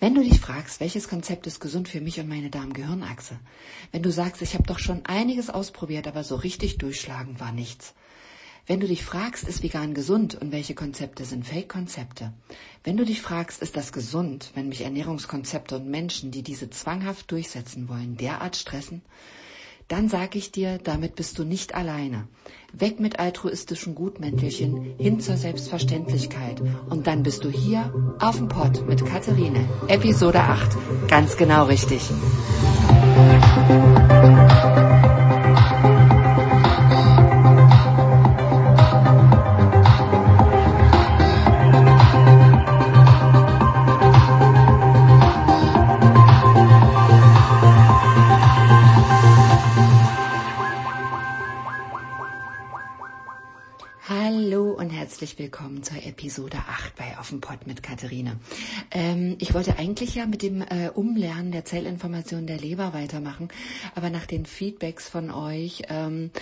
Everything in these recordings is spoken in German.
Wenn du dich fragst, welches Konzept ist gesund für mich und meine Darm-Gehirnachse, wenn du sagst, ich habe doch schon einiges ausprobiert, aber so richtig durchschlagen war nichts, wenn du dich fragst, ist vegan gesund und welche Konzepte sind Fake-Konzepte? Wenn du dich fragst, ist das gesund, wenn mich Ernährungskonzepte und Menschen, die diese zwanghaft durchsetzen wollen, derart stressen? Dann sag ich dir, damit bist du nicht alleine. Weg mit altruistischen Gutmäntelchen hin zur Selbstverständlichkeit. Und dann bist du hier auf dem Pott mit Katharine. Episode 8. Ganz genau richtig. herzlich willkommen zur Episode 8 bei Auf dem Pott mit Katharina. Ähm, ich wollte eigentlich ja mit dem äh, Umlernen der Zellinformation der Leber weitermachen, aber nach den Feedbacks von euch ähm,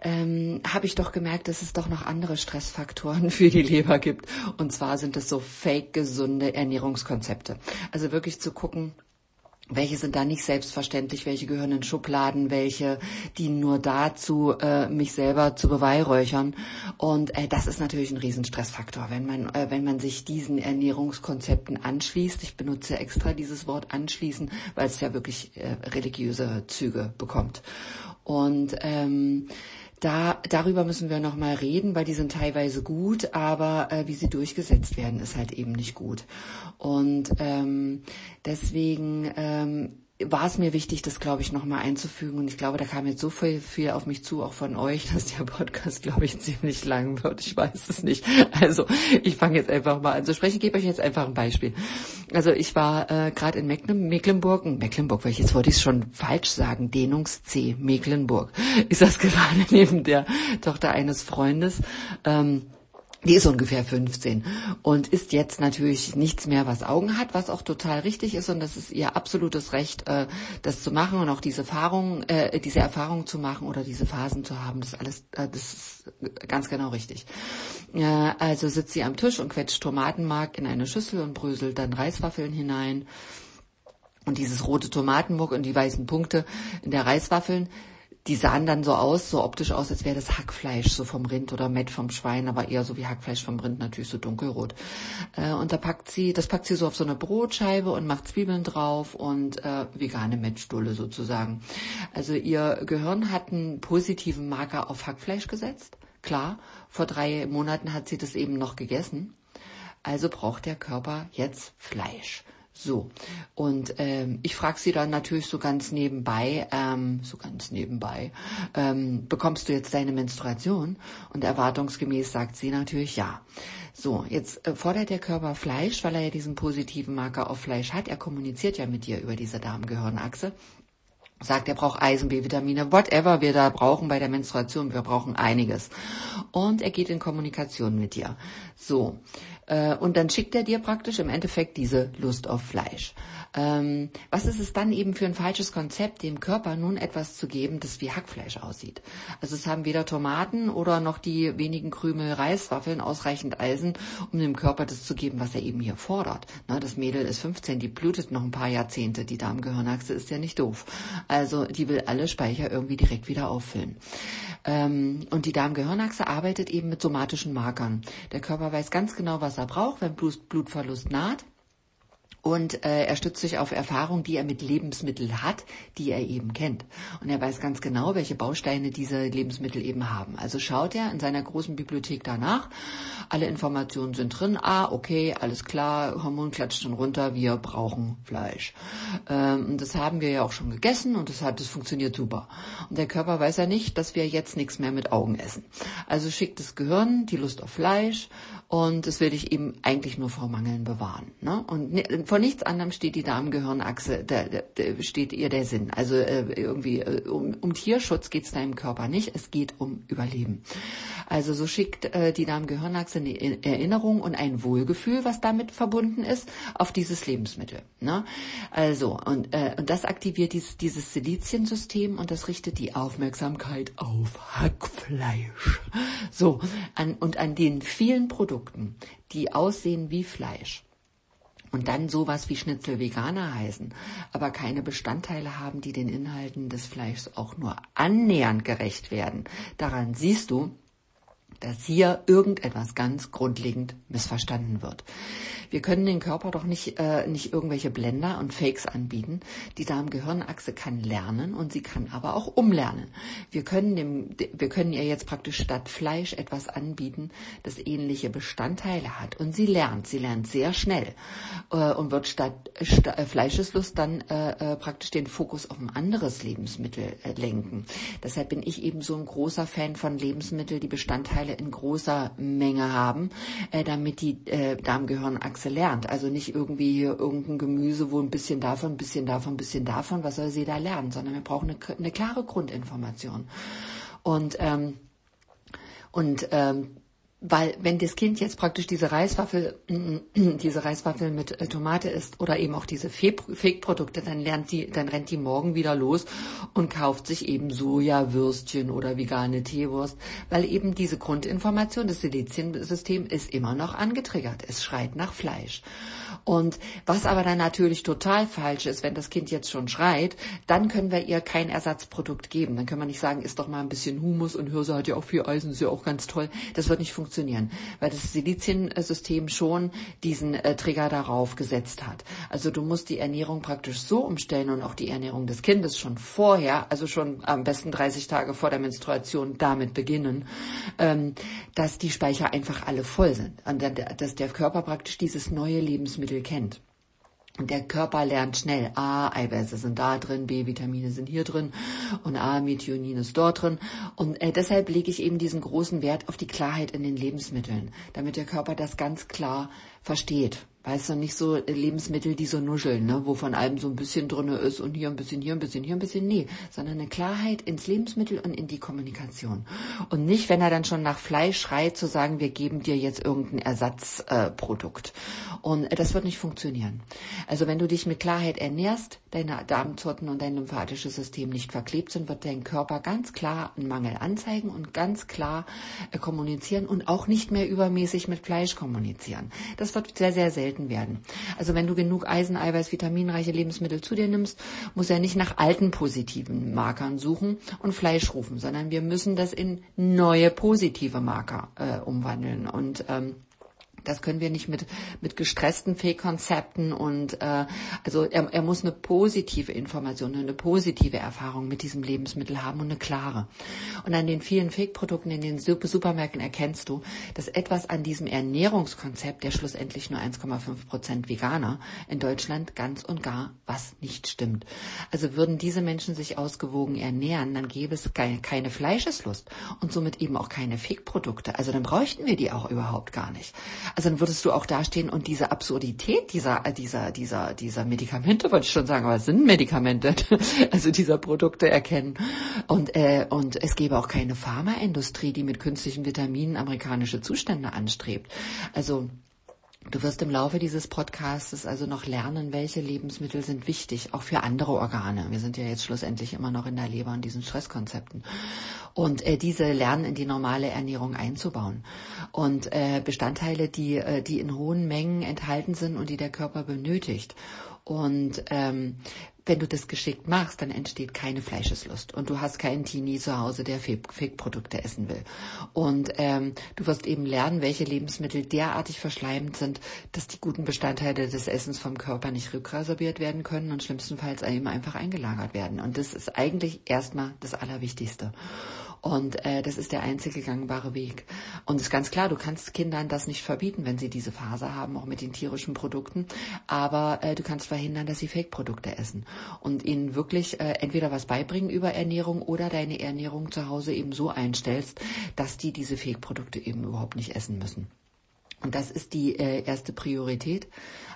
ähm, habe ich doch gemerkt, dass es doch noch andere Stressfaktoren für die Leber gibt. Und zwar sind es so fake gesunde Ernährungskonzepte. Also wirklich zu gucken, welche sind da nicht selbstverständlich, welche gehören in Schubladen, welche dienen nur dazu, äh, mich selber zu beweihräuchern. Und äh, das ist natürlich ein Riesenstressfaktor, wenn man, äh, wenn man sich diesen Ernährungskonzepten anschließt. Ich benutze extra dieses Wort anschließen, weil es ja wirklich äh, religiöse Züge bekommt. Und ähm, da, darüber müssen wir nochmal reden, weil die sind teilweise gut, aber äh, wie sie durchgesetzt werden, ist halt eben nicht gut. Und ähm, deswegen ähm, war es mir wichtig, das, glaube ich, nochmal einzufügen. Und ich glaube, da kam jetzt so viel, viel auf mich zu, auch von euch, dass der Podcast, glaube ich, ziemlich lang wird. Ich weiß es nicht. Also ich fange jetzt einfach mal an zu sprechen. Ich gebe euch jetzt einfach ein Beispiel. Also ich war äh, gerade in Mecklenburg, Mecklenburg, weil ich jetzt wollte ich es schon falsch sagen, Dehnungs-C, Mecklenburg. Ich saß gerade neben der Tochter eines Freundes. Ähm, die ist ungefähr 15 und ist jetzt natürlich nichts mehr, was Augen hat, was auch total richtig ist und das ist ihr absolutes Recht, äh, das zu machen und auch diese Erfahrung, äh, diese Erfahrung zu machen oder diese Phasen zu haben. Das alles, äh, das ist ganz genau richtig. Also sitzt sie am Tisch und quetscht Tomatenmark in eine Schüssel und bröselt dann Reiswaffeln hinein. Und dieses rote Tomatenmuck und die weißen Punkte in der Reiswaffeln, die sahen dann so aus, so optisch aus, als wäre das Hackfleisch so vom Rind oder Mett vom Schwein, aber eher so wie Hackfleisch vom Rind, natürlich so dunkelrot. Äh, und da packt sie, das packt sie so auf so eine Brotscheibe und macht Zwiebeln drauf und äh, vegane Mettstulle sozusagen. Also ihr Gehirn hat einen positiven Marker auf Hackfleisch gesetzt. Klar, vor drei Monaten hat sie das eben noch gegessen. Also braucht der Körper jetzt Fleisch. So, und ähm, ich frage sie dann natürlich so ganz nebenbei, ähm, so ganz nebenbei, ähm, bekommst du jetzt deine Menstruation? Und erwartungsgemäß sagt sie natürlich ja. So, jetzt äh, fordert der Körper Fleisch, weil er ja diesen positiven Marker auf Fleisch hat. Er kommuniziert ja mit dir über diese Darm-Gehirn-Achse sagt, er braucht Eisen, B-Vitamine, whatever wir da brauchen bei der Menstruation. Wir brauchen einiges. Und er geht in Kommunikation mit dir. So. Äh, und dann schickt er dir praktisch im Endeffekt diese Lust auf Fleisch. Ähm, was ist es dann eben für ein falsches Konzept, dem Körper nun etwas zu geben, das wie Hackfleisch aussieht? Also es haben weder Tomaten oder noch die wenigen Krümel Reiswaffeln ausreichend Eisen, um dem Körper das zu geben, was er eben hier fordert. Das Mädel ist 15, die blutet noch ein paar Jahrzehnte, die Darmgehirnachse ist ja nicht doof. Also die will alle Speicher irgendwie direkt wieder auffüllen. Ähm, und die Darmgehirnachse arbeitet eben mit somatischen Markern. Der Körper weiß ganz genau, was er braucht, wenn Blutverlust naht und äh, er stützt sich auf Erfahrungen, die er mit Lebensmitteln hat, die er eben kennt. Und er weiß ganz genau, welche Bausteine diese Lebensmittel eben haben. Also schaut er in seiner großen Bibliothek danach. Alle Informationen sind drin. Ah, okay, alles klar, Hormon klatscht schon runter, wir brauchen Fleisch. Ähm, das haben wir ja auch schon gegessen und das hat, das funktioniert super. Und der Körper weiß ja nicht, dass wir jetzt nichts mehr mit Augen essen. Also schickt das Gehirn die Lust auf Fleisch und das will ich eben eigentlich nur vor Mangeln bewahren. Ne? Und vor nichts anderem steht die Darmgehirnachse, da, da, da steht ihr der Sinn. Also äh, irgendwie äh, um, um Tierschutz geht es da im Körper nicht, es geht um Überleben. Also so schickt äh, die Darmgehirnachse eine Erinnerung und ein Wohlgefühl, was damit verbunden ist, auf dieses Lebensmittel. Ne? Also und, äh, und das aktiviert dieses, dieses Siliziensystem und das richtet die Aufmerksamkeit auf Hackfleisch. So an, und an den vielen Produkten, die aussehen wie Fleisch und dann sowas wie Schnitzel Veganer heißen, aber keine Bestandteile haben, die den Inhalten des Fleischs auch nur annähernd gerecht werden. Daran siehst du, dass hier irgendetwas ganz grundlegend missverstanden wird. Wir können den Körper doch nicht, äh, nicht irgendwelche Blender und Fakes anbieten. Die Darm-Gehirn-Achse kann lernen und sie kann aber auch umlernen. Wir können, dem, wir können ihr jetzt praktisch statt Fleisch etwas anbieten, das ähnliche Bestandteile hat. Und sie lernt. Sie lernt sehr schnell äh, und wird statt, statt äh, Fleischeslust dann äh, äh, praktisch den Fokus auf ein anderes Lebensmittel äh, lenken. Deshalb bin ich eben so ein großer Fan von Lebensmitteln, die Bestandteile in großer Menge haben, äh, damit die äh, Darmgehirnachse Achse lernt. Also nicht irgendwie hier irgendein Gemüse, wo ein bisschen davon, ein bisschen davon, ein bisschen davon, was soll sie da lernen, sondern wir brauchen eine, eine klare Grundinformation. Und, ähm, und ähm, weil wenn das Kind jetzt praktisch diese Reiswaffel, diese Reiswaffel mit äh, Tomate isst oder eben auch diese Fake-Produkte, dann lernt die, dann rennt die morgen wieder los und kauft sich eben Sojawürstchen oder vegane Teewurst, weil eben diese Grundinformation des Siliziensystems ist immer noch angetriggert. Es schreit nach Fleisch. Und was aber dann natürlich total falsch ist, wenn das Kind jetzt schon schreit, dann können wir ihr kein Ersatzprodukt geben. Dann können wir nicht sagen, isst doch mal ein bisschen Humus und Hirse hat ja auch viel Eisen, ist ja auch ganz toll. Das wird nicht funktionieren funktionieren, weil das Siliziensystem schon diesen äh, Trigger darauf gesetzt hat. Also du musst die Ernährung praktisch so umstellen und auch die Ernährung des Kindes schon vorher, also schon am besten 30 Tage vor der Menstruation damit beginnen, ähm, dass die Speicher einfach alle voll sind und dass der Körper praktisch dieses neue Lebensmittel kennt. Und der Körper lernt schnell, A, Eiweiße sind da drin, B, Vitamine sind hier drin und A, Methionin ist dort drin. Und äh, deshalb lege ich eben diesen großen Wert auf die Klarheit in den Lebensmitteln, damit der Körper das ganz klar versteht. Weißt du, nicht so Lebensmittel, die so nuscheln, ne, wo von allem so ein bisschen drinne ist und hier ein bisschen, hier ein bisschen, hier ein bisschen. Nee, sondern eine Klarheit ins Lebensmittel und in die Kommunikation. Und nicht, wenn er dann schon nach Fleisch schreit, zu sagen, wir geben dir jetzt irgendein Ersatzprodukt. Äh, und das wird nicht funktionieren. Also wenn du dich mit Klarheit ernährst, deine Darmzotten und dein lymphatisches System nicht verklebt sind, wird dein Körper ganz klar einen Mangel anzeigen und ganz klar äh, kommunizieren und auch nicht mehr übermäßig mit Fleisch kommunizieren. Das wird sehr, sehr selten werden. Also wenn du genug Eisen, Eiweiß, vitaminreiche Lebensmittel zu dir nimmst, muss er nicht nach alten positiven Markern suchen und Fleisch rufen, sondern wir müssen das in neue positive Marker äh, umwandeln. Und ähm, das können wir nicht mit, mit gestressten Fake-Konzepten und äh, also er, er muss eine positive Information, eine positive Erfahrung mit diesem Lebensmittel haben und eine klare. Und an den vielen Fake-Produkten in den Supermärkten erkennst du, dass etwas an diesem Ernährungskonzept, der schlussendlich nur 1,5 Prozent Veganer in Deutschland ganz und gar was nicht stimmt. Also würden diese Menschen sich ausgewogen ernähren, dann gäbe es keine Fleischeslust und somit eben auch keine Fake-Produkte. Also dann bräuchten wir die auch überhaupt gar nicht. Also dann würdest du auch dastehen und diese Absurdität dieser, dieser, dieser, dieser Medikamente, wollte ich schon sagen, aber es sind Medikamente, also dieser Produkte erkennen. Und, äh, und es gäbe auch keine Pharmaindustrie, die mit künstlichen Vitaminen amerikanische Zustände anstrebt. Also Du wirst im Laufe dieses Podcasts also noch lernen, welche Lebensmittel sind wichtig, auch für andere Organe. Wir sind ja jetzt schlussendlich immer noch in der Leber und diesen Stresskonzepten. Und äh, diese lernen in die normale Ernährung einzubauen. Und äh, Bestandteile, die, äh, die in hohen Mengen enthalten sind und die der Körper benötigt. Und ähm, wenn du das geschickt machst, dann entsteht keine Fleischeslust und du hast keinen Teenie zu Hause, der Fake-Produkte essen will. Und ähm, du wirst eben lernen, welche Lebensmittel derartig verschleimt sind, dass die guten Bestandteile des Essens vom Körper nicht rückresorbiert werden können und schlimmstenfalls eben einfach eingelagert werden. Und das ist eigentlich erstmal das Allerwichtigste. Und äh, das ist der einzige gangbare Weg. Und es ist ganz klar, du kannst Kindern das nicht verbieten, wenn sie diese Phase haben, auch mit den tierischen Produkten. Aber äh, du kannst verhindern, dass sie Fake-Produkte essen. Und ihnen wirklich äh, entweder was beibringen über Ernährung oder deine Ernährung zu Hause eben so einstellst, dass die diese Fake-Produkte eben überhaupt nicht essen müssen. Und das ist die äh, erste Priorität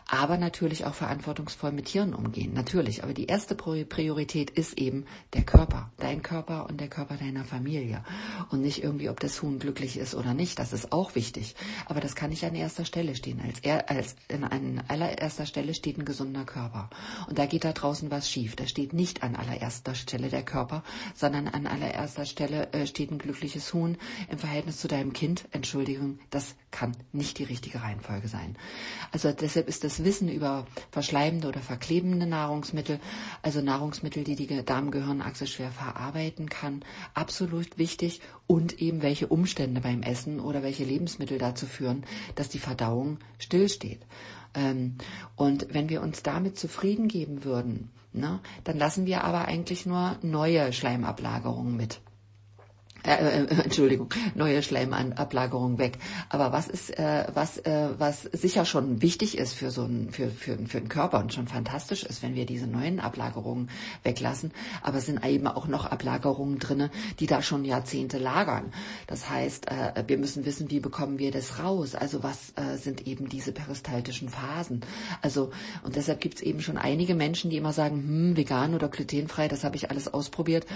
aber natürlich auch verantwortungsvoll mit Tieren umgehen. Natürlich. Aber die erste Priorität ist eben der Körper. Dein Körper und der Körper deiner Familie. Und nicht irgendwie, ob das Huhn glücklich ist oder nicht. Das ist auch wichtig. Aber das kann nicht an erster Stelle stehen. Als, er, als in, an allererster Stelle steht ein gesunder Körper. Und da geht da draußen was schief. Da steht nicht an allererster Stelle der Körper, sondern an allererster Stelle äh, steht ein glückliches Huhn im Verhältnis zu deinem Kind. Entschuldigung, das kann nicht die richtige Reihenfolge sein. Also deshalb ist das Wissen über verschleimende oder verklebende Nahrungsmittel, also Nahrungsmittel, die die Darmgehirnachse schwer verarbeiten kann, absolut wichtig und eben welche Umstände beim Essen oder welche Lebensmittel dazu führen, dass die Verdauung stillsteht. Ähm, und wenn wir uns damit zufrieden geben würden, ne, dann lassen wir aber eigentlich nur neue Schleimablagerungen mit. Äh, äh, Entschuldigung, neue Schleimablagerung weg. Aber was ist, äh, was, äh, was sicher schon wichtig ist für so ein, für, für, für den Körper und schon fantastisch ist, wenn wir diese neuen Ablagerungen weglassen. Aber es sind eben auch noch Ablagerungen drinne, die da schon Jahrzehnte lagern. Das heißt, äh, wir müssen wissen, wie bekommen wir das raus? Also was äh, sind eben diese peristaltischen Phasen? Also, und deshalb gibt es eben schon einige Menschen, die immer sagen, hm, vegan oder glutenfrei, das habe ich alles ausprobiert,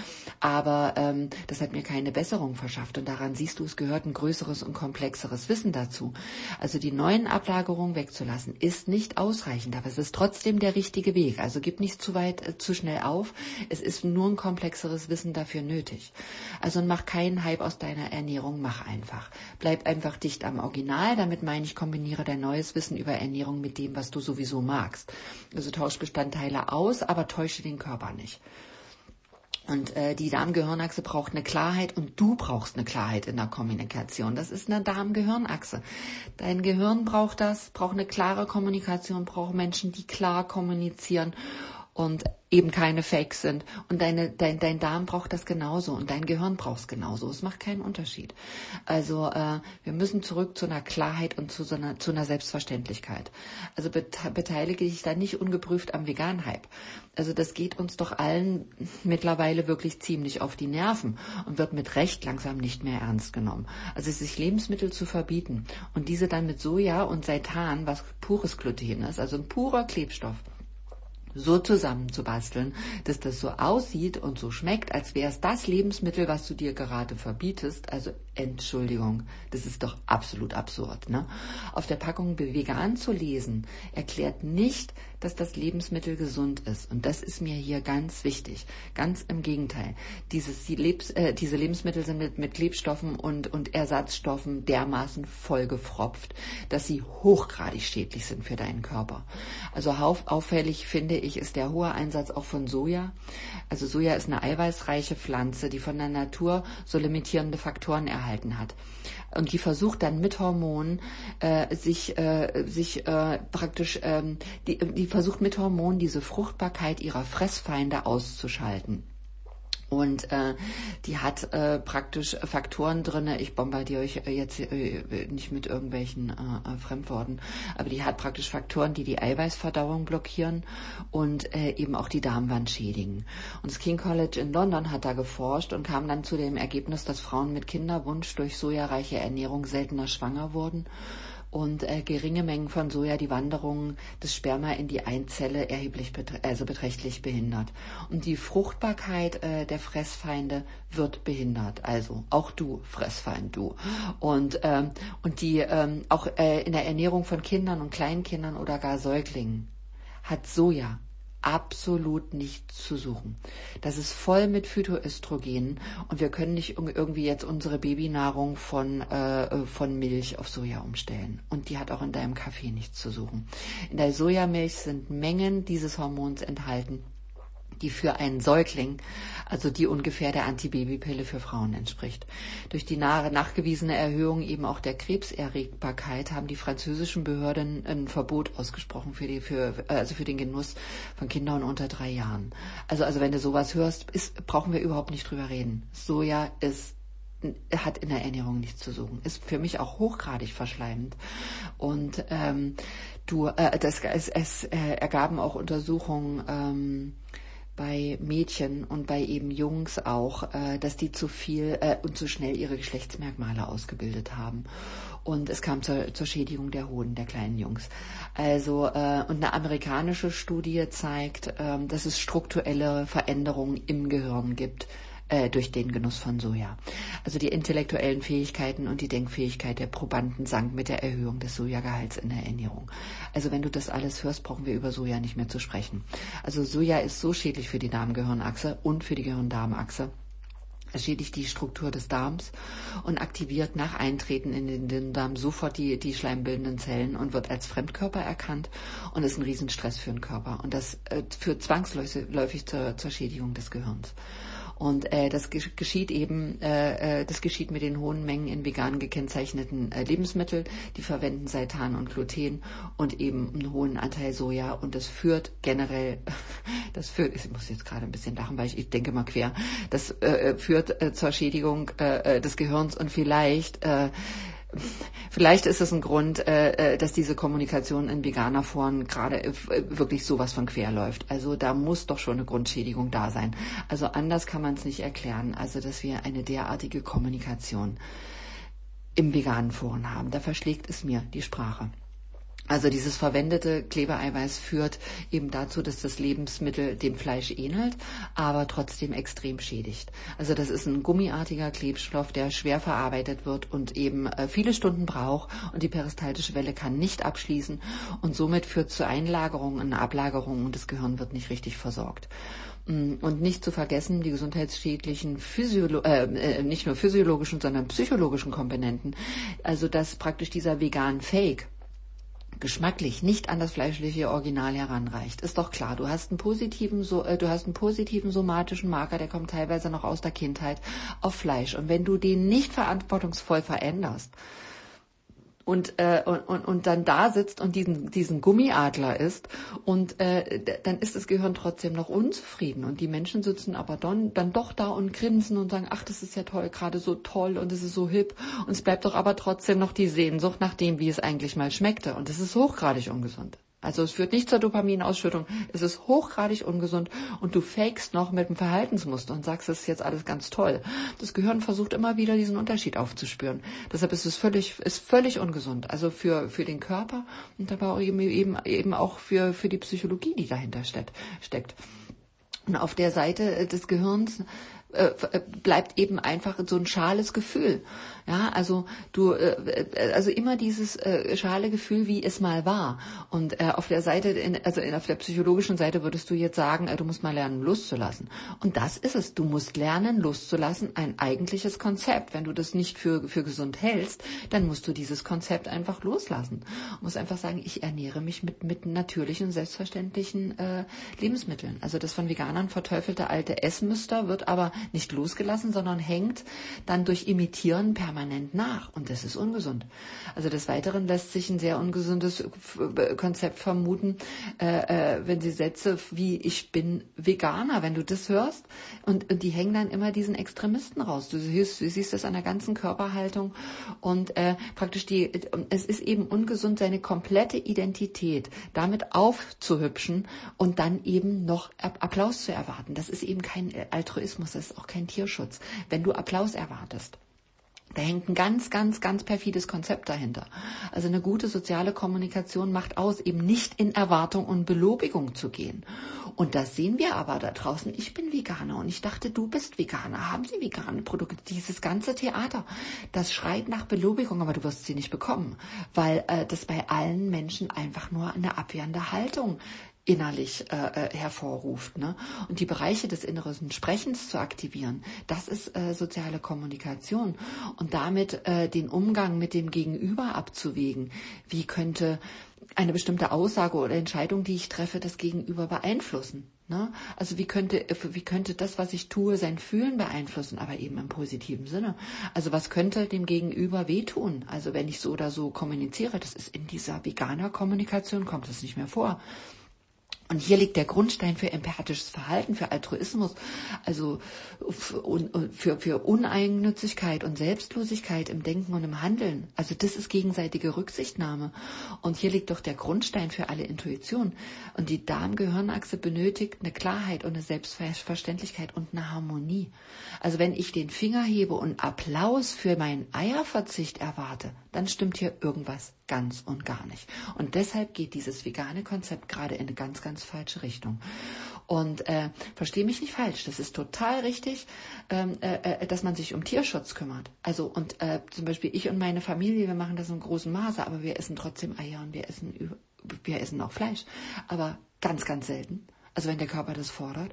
aber ähm, das hat mir keine Besserung verschafft. Und daran siehst du, es gehört ein größeres und komplexeres Wissen dazu. Also die neuen Ablagerungen wegzulassen, ist nicht ausreichend, aber es ist trotzdem der richtige Weg. Also gib nicht zu weit, äh, zu schnell auf. Es ist nur ein komplexeres Wissen dafür nötig. Also mach keinen Hype aus deiner Ernährung, mach einfach. Bleib einfach dicht am Original. Damit meine ich, kombiniere dein neues Wissen über Ernährung mit dem, was du sowieso magst. Also tausch Bestandteile aus, aber täusche den Körper nicht. Und äh, die Darmgehirnachse braucht eine Klarheit und du brauchst eine Klarheit in der Kommunikation. Das ist eine Darmgehirnachse. Dein Gehirn braucht das, braucht eine klare Kommunikation, braucht Menschen, die klar kommunizieren und eben keine Fakes sind. Und deine, dein, dein Darm braucht das genauso und dein Gehirn braucht es genauso. Es macht keinen Unterschied. Also äh, wir müssen zurück zu einer Klarheit und zu, so einer, zu einer Selbstverständlichkeit. Also beteilige dich da nicht ungeprüft am Vegan-Hype. Also das geht uns doch allen mittlerweile wirklich ziemlich auf die Nerven und wird mit Recht langsam nicht mehr ernst genommen. Also sich Lebensmittel zu verbieten und diese dann mit Soja und Seitan, was pures Gluten ist, also ein purer Klebstoff, so zusammenzubasteln, dass das so aussieht und so schmeckt, als wäre es das Lebensmittel, was du dir gerade verbietest. Also Entschuldigung, das ist doch absolut absurd. Ne? Auf der Packung vegan zu lesen, erklärt nicht, dass das Lebensmittel gesund ist. Und das ist mir hier ganz wichtig. Ganz im Gegenteil. Dieses, die Lebs, äh, diese Lebensmittel sind mit, mit Klebstoffen und, und Ersatzstoffen dermaßen vollgefropft, dass sie hochgradig schädlich sind für deinen Körper. Also auffällig finde ich ist der hohe Einsatz auch von Soja. Also Soja ist eine eiweißreiche Pflanze, die von der Natur so limitierende Faktoren erhalten hat. Und die versucht dann mit Hormonen äh, sich, äh, sich äh, praktisch, ähm, die, die versucht mit Hormonen diese Fruchtbarkeit ihrer Fressfeinde auszuschalten. Und äh, die hat äh, praktisch Faktoren drinne. Ich bombardiere euch äh, jetzt äh, nicht mit irgendwelchen äh, äh, Fremdworten, aber die hat praktisch Faktoren, die die Eiweißverdauung blockieren und äh, eben auch die Darmwand schädigen. Und das King College in London hat da geforscht und kam dann zu dem Ergebnis, dass Frauen mit Kinderwunsch durch sojareiche Ernährung seltener schwanger wurden und äh, geringe Mengen von Soja die Wanderung des Sperma in die Einzelle erheblich betre also beträchtlich behindert. Und die Fruchtbarkeit äh, der Fressfeinde wird behindert. Also auch du, Fressfeind, du. Und, ähm, und die ähm, auch äh, in der Ernährung von Kindern und Kleinkindern oder gar Säuglingen hat Soja absolut nichts zu suchen. Das ist voll mit Phytoöstrogenen und wir können nicht irgendwie jetzt unsere Babynahrung von, äh, von Milch auf Soja umstellen. Und die hat auch in deinem Kaffee nichts zu suchen. In der Sojamilch sind Mengen dieses Hormons enthalten, die für einen Säugling, also die ungefähr der Antibabypille für Frauen entspricht. Durch die nahe nachgewiesene Erhöhung eben auch der Krebserregbarkeit haben die französischen Behörden ein Verbot ausgesprochen für die, für, also für den Genuss von Kindern unter drei Jahren. Also, also wenn du sowas hörst, ist, brauchen wir überhaupt nicht drüber reden. Soja ist hat in der Ernährung nichts zu suchen. Ist für mich auch hochgradig verschleimend. Und ähm, du, äh, das, es, es äh, ergaben auch Untersuchungen, ähm, bei Mädchen und bei eben Jungs auch, äh, dass die zu viel äh, und zu schnell ihre Geschlechtsmerkmale ausgebildet haben. Und es kam zur, zur Schädigung der Hoden der kleinen Jungs. Also äh, und eine amerikanische Studie zeigt, äh, dass es strukturelle Veränderungen im Gehirn gibt äh, durch den Genuss von Soja. Also die intellektuellen Fähigkeiten und die Denkfähigkeit der Probanden sank mit der Erhöhung des Sojagehalts in der Ernährung. Also wenn du das alles hörst, brauchen wir über Soja nicht mehr zu sprechen. Also Soja ist so schädlich für die Darmgehirnachse und für die Gehirn-Darm-Achse Es schädigt die Struktur des Darms und aktiviert nach Eintreten in den Darm sofort die, die schleimbildenden Zellen und wird als Fremdkörper erkannt und ist ein Riesenstress für den Körper. Und das äh, führt zwangsläufig zur, zur Schädigung des Gehirns. Und äh, das geschieht eben, äh, äh, das geschieht mit den hohen Mengen in vegan gekennzeichneten äh, Lebensmitteln. Die verwenden Seitan und Gluten und eben einen hohen Anteil Soja. Und das führt generell, das führt, ich muss jetzt gerade ein bisschen lachen, weil ich, ich denke mal quer, das äh, äh führt äh, zur Schädigung äh, äh, des Gehirns und vielleicht äh, Vielleicht ist es ein Grund, äh, äh, dass diese Kommunikation in veganer Foren gerade äh, wirklich sowas von quer läuft. Also da muss doch schon eine Grundschädigung da sein. Also anders kann man es nicht erklären. Also dass wir eine derartige Kommunikation im veganen Foren haben. Da verschlägt es mir die Sprache. Also dieses verwendete Klebeeiweiß führt eben dazu, dass das Lebensmittel dem Fleisch ähnelt, aber trotzdem extrem schädigt. Also das ist ein gummiartiger Klebstoff, der schwer verarbeitet wird und eben äh, viele Stunden braucht und die peristaltische Welle kann nicht abschließen und somit führt zu Einlagerungen und Ablagerungen und das Gehirn wird nicht richtig versorgt. Mm, und nicht zu vergessen die gesundheitsschädlichen Physiolo äh, äh, nicht nur physiologischen, sondern psychologischen Komponenten. Also dass praktisch dieser vegan Fake geschmacklich nicht an das fleischliche Original heranreicht, ist doch klar. Du hast einen positiven, so, äh, du hast einen positiven somatischen Marker, der kommt teilweise noch aus der Kindheit auf Fleisch. Und wenn du den nicht verantwortungsvoll veränderst, und, äh, und, und, dann da sitzt und diesen, diesen Gummiadler isst und äh, dann ist das Gehirn trotzdem noch unzufrieden. Und die Menschen sitzen aber dann, dann doch da und grinsen und sagen, ach, das ist ja toll, gerade so toll und es ist so hip. Und es bleibt doch aber trotzdem noch die Sehnsucht nach dem, wie es eigentlich mal schmeckte. Und es ist hochgradig ungesund. Also es führt nicht zur Dopaminausschüttung, es ist hochgradig ungesund und du fakest noch mit dem Verhaltensmuster und sagst, es ist jetzt alles ganz toll. Das Gehirn versucht immer wieder diesen Unterschied aufzuspüren. Deshalb ist es völlig, ist völlig ungesund. Also für, für den Körper und aber eben, eben auch für, für die Psychologie, die dahinter steckt. Und auf der Seite des Gehirns äh, äh, bleibt eben einfach so ein schales Gefühl. Ja, also du, äh, also immer dieses äh, schale Gefühl, wie es mal war. Und äh, auf der Seite, in, also in, auf der psychologischen Seite würdest du jetzt sagen, äh, du musst mal lernen, loszulassen. Und das ist es. Du musst lernen, loszulassen, ein eigentliches Konzept. Wenn du das nicht für, für gesund hältst, dann musst du dieses Konzept einfach loslassen. Du musst einfach sagen, ich ernähre mich mit, mit natürlichen, selbstverständlichen äh, Lebensmitteln. Also das von Veganern verteufelte alte Essmuster wird aber nicht losgelassen, sondern hängt dann durch Imitieren permanent nach. Und das ist ungesund. Also des Weiteren lässt sich ein sehr ungesundes Konzept vermuten, äh, äh, wenn sie Sätze wie ich bin Veganer, wenn du das hörst und, und die hängen dann immer diesen Extremisten raus. Du siehst, du siehst das an der ganzen Körperhaltung und äh, praktisch die, es ist eben ungesund, seine komplette Identität damit aufzuhübschen und dann eben noch Applaus zu erwarten. Das ist eben kein Altruismus, das ist auch kein Tierschutz, wenn du Applaus erwartest. Da hängt ein ganz, ganz, ganz perfides Konzept dahinter. Also eine gute soziale Kommunikation macht aus, eben nicht in Erwartung und Belobigung zu gehen. Und das sehen wir aber da draußen. Ich bin Veganer und ich dachte, du bist Veganer. Haben Sie vegane Produkte? Dieses ganze Theater, das schreit nach Belobigung, aber du wirst sie nicht bekommen, weil äh, das bei allen Menschen einfach nur eine abwehrende Haltung innerlich äh, äh, hervorruft. Ne? Und die Bereiche des inneren Sprechens zu aktivieren, das ist äh, soziale Kommunikation. Und damit äh, den Umgang mit dem Gegenüber abzuwägen. Wie könnte eine bestimmte Aussage oder Entscheidung, die ich treffe, das Gegenüber beeinflussen? Ne? Also wie könnte, wie könnte das, was ich tue, sein Fühlen beeinflussen, aber eben im positiven Sinne? Also was könnte dem Gegenüber wehtun? Also wenn ich so oder so kommuniziere, das ist in dieser veganer Kommunikation, kommt das nicht mehr vor. Und hier liegt der Grundstein für empathisches Verhalten, für Altruismus, also für, für Uneigennützigkeit und Selbstlosigkeit im Denken und im Handeln. Also das ist gegenseitige Rücksichtnahme. Und hier liegt doch der Grundstein für alle Intuition. Und die Darm-Gehirnachse benötigt eine Klarheit und eine Selbstverständlichkeit und eine Harmonie. Also wenn ich den Finger hebe und Applaus für meinen Eierverzicht erwarte, dann stimmt hier irgendwas ganz und gar nicht. Und deshalb geht dieses vegane Konzept gerade in eine ganz, ganz falsche Richtung. Und äh, verstehe mich nicht falsch, das ist total richtig, ähm, äh, äh, dass man sich um Tierschutz kümmert. Also und äh, zum Beispiel ich und meine Familie, wir machen das in großem Maße, aber wir essen trotzdem Eier und wir essen wir essen auch Fleisch, aber ganz, ganz selten. Also wenn der Körper das fordert.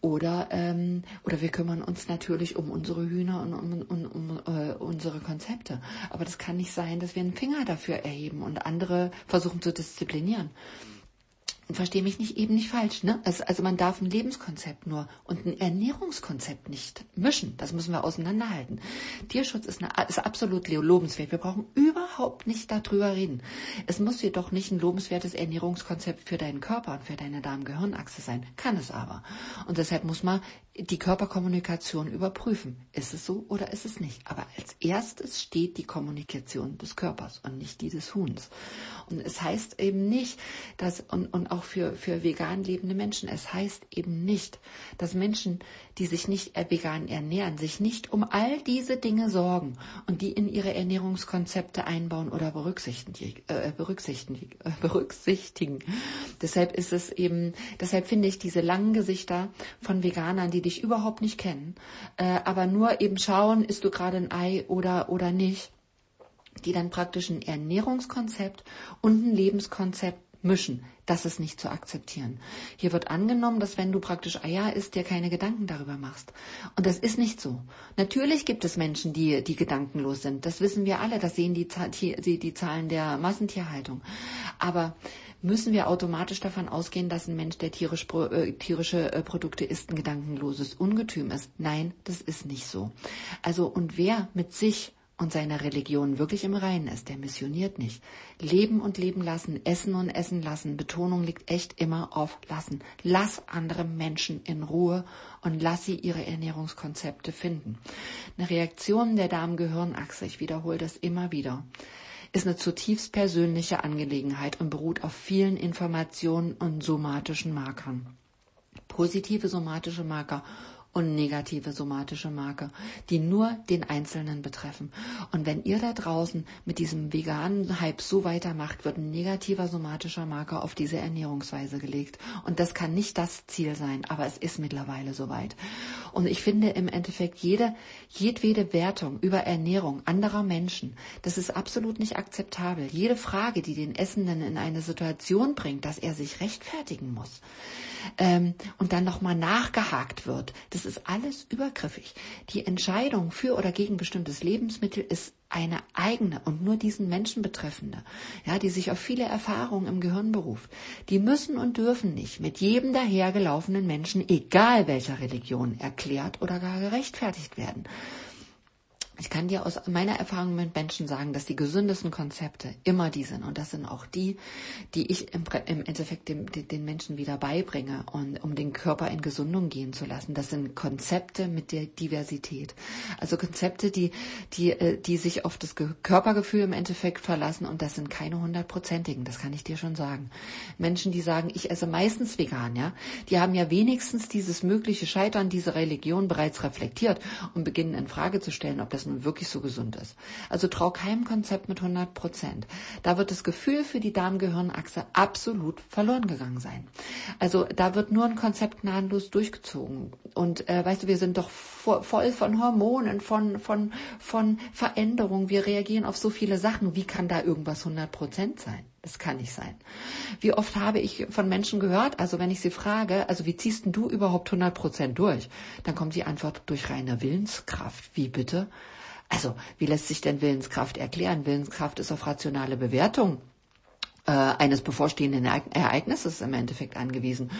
Oder, ähm, oder wir kümmern uns natürlich um unsere Hühner und um, um, um äh, unsere Konzepte. Aber das kann nicht sein, dass wir einen Finger dafür erheben und andere versuchen zu disziplinieren verstehe mich nicht eben nicht falsch, ne? Also, also man darf ein Lebenskonzept nur und ein Ernährungskonzept nicht mischen. Das müssen wir auseinanderhalten. Tierschutz ist, eine, ist absolut lobenswert. Wir brauchen überhaupt nicht darüber reden. Es muss jedoch nicht ein lobenswertes Ernährungskonzept für deinen Körper und für deine Darm-Gehirnachse sein. Kann es aber. Und deshalb muss man die Körperkommunikation überprüfen. Ist es so oder ist es nicht? Aber als erstes steht die Kommunikation des Körpers und nicht die des Huhns. Und es heißt eben nicht, dass, und, und auch für, für vegan lebende Menschen, es heißt eben nicht, dass Menschen, die sich nicht vegan ernähren, sich nicht um all diese Dinge sorgen und die in ihre Ernährungskonzepte einbauen oder berücksichtigen. Äh, berücksichtigen, äh, berücksichtigen. Deshalb ist es eben, deshalb finde ich diese langen Gesichter von Veganern, die dich überhaupt nicht kennen, äh, aber nur eben schauen, isst du gerade ein Ei oder, oder nicht, die dann praktisch ein Ernährungskonzept und ein Lebenskonzept mischen. Das ist nicht zu akzeptieren. Hier wird angenommen, dass wenn du praktisch Eier isst, dir keine Gedanken darüber machst. Und das ist nicht so. Natürlich gibt es Menschen, die, die gedankenlos sind. Das wissen wir alle. Das sehen die, die, die Zahlen der Massentierhaltung. Aber müssen wir automatisch davon ausgehen, dass ein Mensch, der tierisch, äh, tierische äh, Produkte isst, ein gedankenloses Ungetüm ist? Nein, das ist nicht so. Also, und wer mit sich und seiner Religion wirklich im Reinen ist, der missioniert nicht. Leben und leben lassen, essen und essen lassen. Betonung liegt echt immer auf lassen. Lass andere Menschen in Ruhe und lass sie ihre Ernährungskonzepte finden. Eine Reaktion der Darm-Gehirnachse, ich wiederhole das immer wieder, ist eine zutiefst persönliche Angelegenheit und beruht auf vielen Informationen und somatischen Markern. Positive somatische Marker und negative somatische Marker, die nur den Einzelnen betreffen. Und wenn ihr da draußen mit diesem veganen Hype so weitermacht, wird ein negativer somatischer Marker auf diese Ernährungsweise gelegt. Und das kann nicht das Ziel sein, aber es ist mittlerweile soweit. Und ich finde im Endeffekt jede, jedwede Wertung über Ernährung anderer Menschen, das ist absolut nicht akzeptabel. Jede Frage, die den Essenden in eine Situation bringt, dass er sich rechtfertigen muss, ähm, und dann nochmal nachgehakt wird. Das ist alles übergriffig. Die Entscheidung für oder gegen bestimmtes Lebensmittel ist eine eigene und nur diesen Menschen betreffende, ja, die sich auf viele Erfahrungen im Gehirn beruft. Die müssen und dürfen nicht mit jedem dahergelaufenen Menschen, egal welcher Religion, erklärt oder gar gerechtfertigt werden. Ich kann dir aus meiner Erfahrung mit Menschen sagen, dass die gesündesten Konzepte immer die sind. Und das sind auch die, die ich im, im Endeffekt dem, den Menschen wieder beibringe, und, um den Körper in Gesundung gehen zu lassen. Das sind Konzepte mit der Diversität. Also Konzepte, die, die, äh, die sich auf das Körpergefühl im Endeffekt verlassen. Und das sind keine hundertprozentigen. Das kann ich dir schon sagen. Menschen, die sagen, ich esse meistens vegan, ja, die haben ja wenigstens dieses mögliche Scheitern dieser Religion bereits reflektiert und beginnen in Frage zu stellen, ob das nun wirklich so gesund ist. Also trau keinem Konzept mit 100 Prozent. Da wird das Gefühl für die Darm-Gehirn-Achse absolut verloren gegangen sein. Also da wird nur ein Konzept gnadenlos durchgezogen. Und äh, weißt du, wir sind doch vo voll von Hormonen, von, von, von Veränderungen. Wir reagieren auf so viele Sachen. Wie kann da irgendwas 100 Prozent sein? Das kann nicht sein. Wie oft habe ich von Menschen gehört, also wenn ich sie frage, also wie ziehst denn du überhaupt 100 Prozent durch? Dann kommt die Antwort durch reine Willenskraft. Wie bitte? Also, wie lässt sich denn Willenskraft erklären? Willenskraft ist auf rationale Bewertung äh, eines bevorstehenden Ereignisses im Endeffekt angewiesen.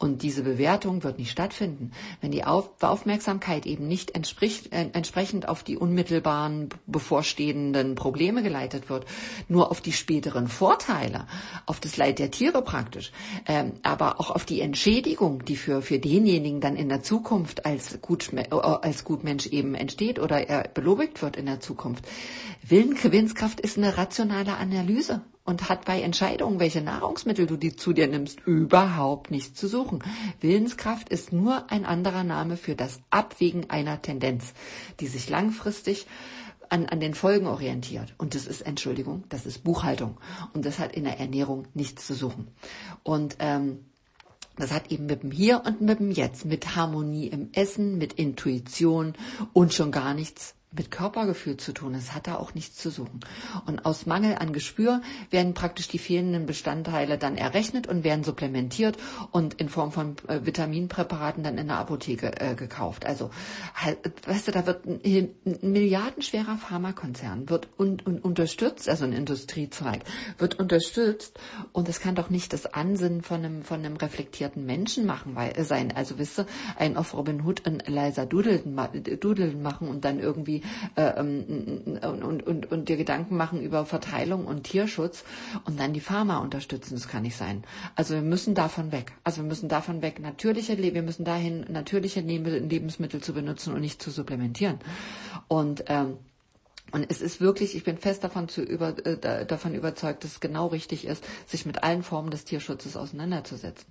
Und diese Bewertung wird nicht stattfinden, wenn die auf Aufmerksamkeit eben nicht entspricht, äh, entsprechend auf die unmittelbaren bevorstehenden Probleme geleitet wird, nur auf die späteren Vorteile, auf das Leid der Tiere praktisch, ähm, aber auch auf die Entschädigung, die für, für denjenigen dann in der Zukunft als, Gut, äh, als Gutmensch eben entsteht oder er belobigt wird in der Zukunft. Willenskraft ist eine rationale Analyse und hat bei Entscheidungen, welche Nahrungsmittel du die zu dir nimmst, überhaupt nichts zu suchen. Willenskraft ist nur ein anderer Name für das Abwägen einer Tendenz, die sich langfristig an, an den Folgen orientiert. Und das ist, Entschuldigung, das ist Buchhaltung. Und das hat in der Ernährung nichts zu suchen. Und ähm, das hat eben mit dem Hier und mit dem Jetzt, mit Harmonie im Essen, mit Intuition und schon gar nichts mit Körpergefühl zu tun. Es hat da auch nichts zu suchen. Und aus Mangel an Gespür werden praktisch die fehlenden Bestandteile dann errechnet und werden supplementiert und in Form von äh, Vitaminpräparaten dann in der Apotheke äh, gekauft. Also, halt, weißt du, da wird ein, ein milliardenschwerer Pharmakonzern wird un, un, unterstützt, also ein Industriezweig, wird unterstützt und das kann doch nicht das Ansinnen von einem, von einem reflektierten Menschen machen, weil, äh, sein. Also, wisst ihr, ein auf Robin Hood ein Eliza Doodle, Doodle machen und dann irgendwie äh, ähm, und, und, und dir Gedanken machen über Verteilung und Tierschutz und dann die Pharma unterstützen. Das kann nicht sein. Also wir müssen davon weg. Also wir müssen davon weg, natürliche, wir müssen dahin, natürliche Lebensmittel zu benutzen und nicht zu supplementieren. Und ähm, und es ist wirklich, ich bin fest davon, zu über, äh, davon überzeugt, dass es genau richtig ist, sich mit allen Formen des Tierschutzes auseinanderzusetzen.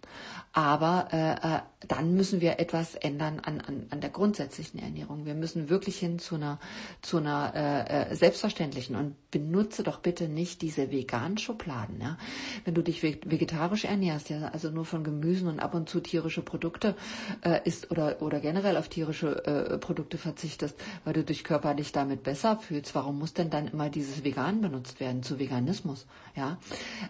Aber äh, äh, dann müssen wir etwas ändern an, an, an der grundsätzlichen Ernährung. Wir müssen wirklich hin zu einer, zu einer äh, äh selbstverständlichen und benutze doch bitte nicht diese veganen Schubladen. Ja? Wenn du dich vegetarisch ernährst, ja, also nur von Gemüsen und ab und zu tierische Produkte äh, isst oder, oder generell auf tierische äh, Produkte verzichtest, weil du dich körperlich damit besser fühlst, warum muss denn dann immer dieses Vegan benutzt werden zu Veganismus? Ja,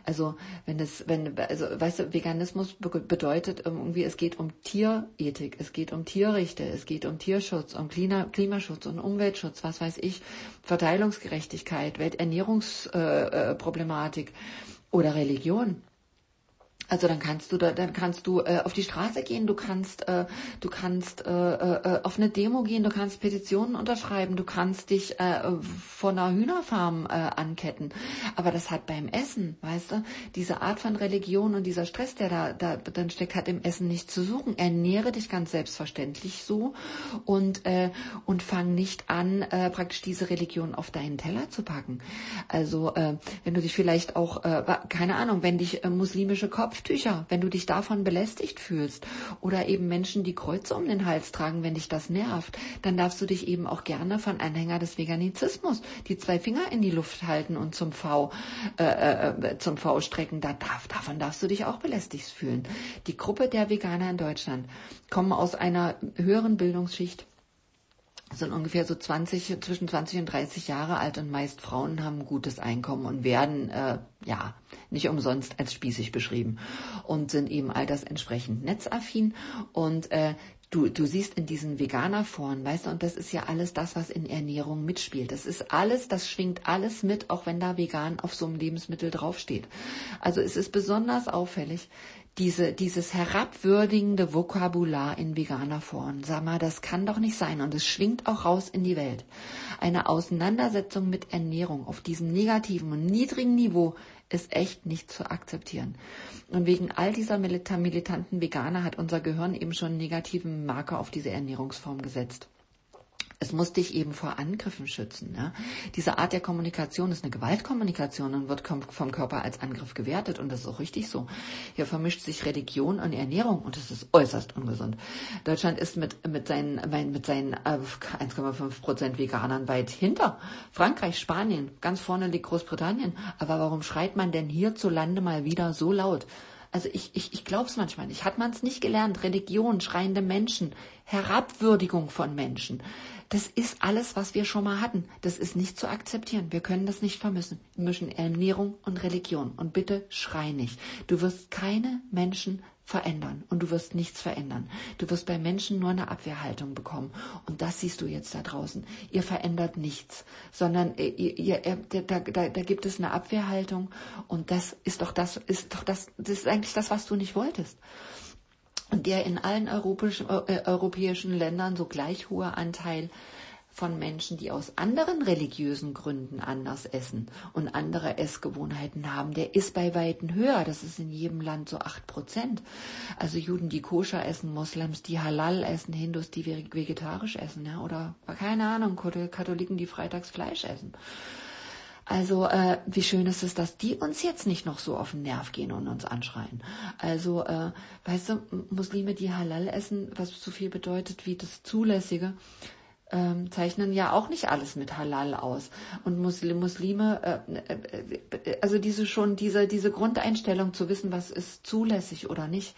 also wenn es, wenn, also weißt du, Veganismus bedeutet irgendwie, es geht um Tierethik, es geht um Tierrechte, es geht um Tierschutz, um Klima, Klimaschutz und Umweltschutz, was weiß ich, Verteilungsgerechtigkeit, Welternährungsproblematik äh, äh, oder Religion. Also dann kannst du da, dann kannst du äh, auf die Straße gehen, du kannst, äh, du kannst äh, äh, auf eine Demo gehen, du kannst Petitionen unterschreiben, du kannst dich äh, von einer Hühnerfarm äh, anketten. Aber das hat beim Essen, weißt du, diese Art von Religion und dieser Stress, der da, da dann steckt, hat im Essen nichts zu suchen. Ernähre dich ganz selbstverständlich so und äh, und fang nicht an, äh, praktisch diese Religion auf deinen Teller zu packen. Also äh, wenn du dich vielleicht auch, äh, keine Ahnung, wenn dich äh, muslimische Kopf Kopftücher, wenn du dich davon belästigt fühlst oder eben Menschen, die Kreuze um den Hals tragen, wenn dich das nervt, dann darfst du dich eben auch gerne von Anhänger des Veganizismus die zwei Finger in die Luft halten und zum V äh, äh, zum V strecken. Da darf, davon darfst du dich auch belästigt fühlen. Die Gruppe der Veganer in Deutschland kommen aus einer höheren Bildungsschicht sind ungefähr so 20, zwischen 20 und 30 Jahre alt und meist Frauen haben ein gutes Einkommen und werden, äh, ja, nicht umsonst als spießig beschrieben und sind eben all das entsprechend netzaffin und äh, Du, du siehst in diesen Veganerforen, weißt du, und das ist ja alles das, was in Ernährung mitspielt. Das ist alles, das schwingt alles mit, auch wenn da vegan auf so einem Lebensmittel draufsteht. Also es ist besonders auffällig, diese, dieses herabwürdigende Vokabular in veganer Form. Sag mal, das kann doch nicht sein und es schwingt auch raus in die Welt. Eine Auseinandersetzung mit Ernährung auf diesem negativen und niedrigen Niveau ist echt nicht zu akzeptieren. Und wegen all dieser militanten Veganer hat unser Gehirn eben schon einen negativen Marker auf diese Ernährungsform gesetzt. Es muss dich eben vor Angriffen schützen. Ja? Diese Art der Kommunikation ist eine Gewaltkommunikation und wird vom Körper als Angriff gewertet und das ist auch richtig so. Hier vermischt sich Religion und Ernährung und das ist äußerst ungesund. Deutschland ist mit, mit seinen, mit seinen äh, 1,5 Prozent Veganern weit hinter. Frankreich, Spanien, ganz vorne liegt Großbritannien. Aber warum schreit man denn hierzulande mal wieder so laut? Also ich, ich, ich glaube es manchmal nicht. Hat man es nicht gelernt? Religion, schreiende Menschen, Herabwürdigung von Menschen. Das ist alles, was wir schon mal hatten. Das ist nicht zu akzeptieren. Wir können das nicht vermissen. Wir mischen Ernährung und Religion. Und bitte schrei nicht. Du wirst keine Menschen verändern und du wirst nichts verändern. Du wirst bei Menschen nur eine Abwehrhaltung bekommen und das siehst du jetzt da draußen. Ihr verändert nichts, sondern ihr, ihr, ihr, da, da, da gibt es eine Abwehrhaltung und das ist doch das ist doch das das ist eigentlich das, was du nicht wolltest. Und der in allen europäischen, äh, europäischen Ländern so gleich hohe Anteil von Menschen, die aus anderen religiösen Gründen anders essen und andere Essgewohnheiten haben, der ist bei Weitem höher. Das ist in jedem Land so acht Prozent. Also Juden, die koscher essen, Moslems, die halal essen, Hindus, die vegetarisch essen, ja, oder keine Ahnung, Katholiken, die freitags Fleisch essen. Also äh, wie schön ist es, dass die uns jetzt nicht noch so auf den Nerv gehen und uns anschreien. Also äh, weißt du, Muslime, die Halal essen, was so viel bedeutet wie das Zulässige, ähm, zeichnen ja auch nicht alles mit Halal aus. Und Muslim, Muslime, äh, äh, äh, also diese schon diese diese Grundeinstellung zu wissen, was ist zulässig oder nicht,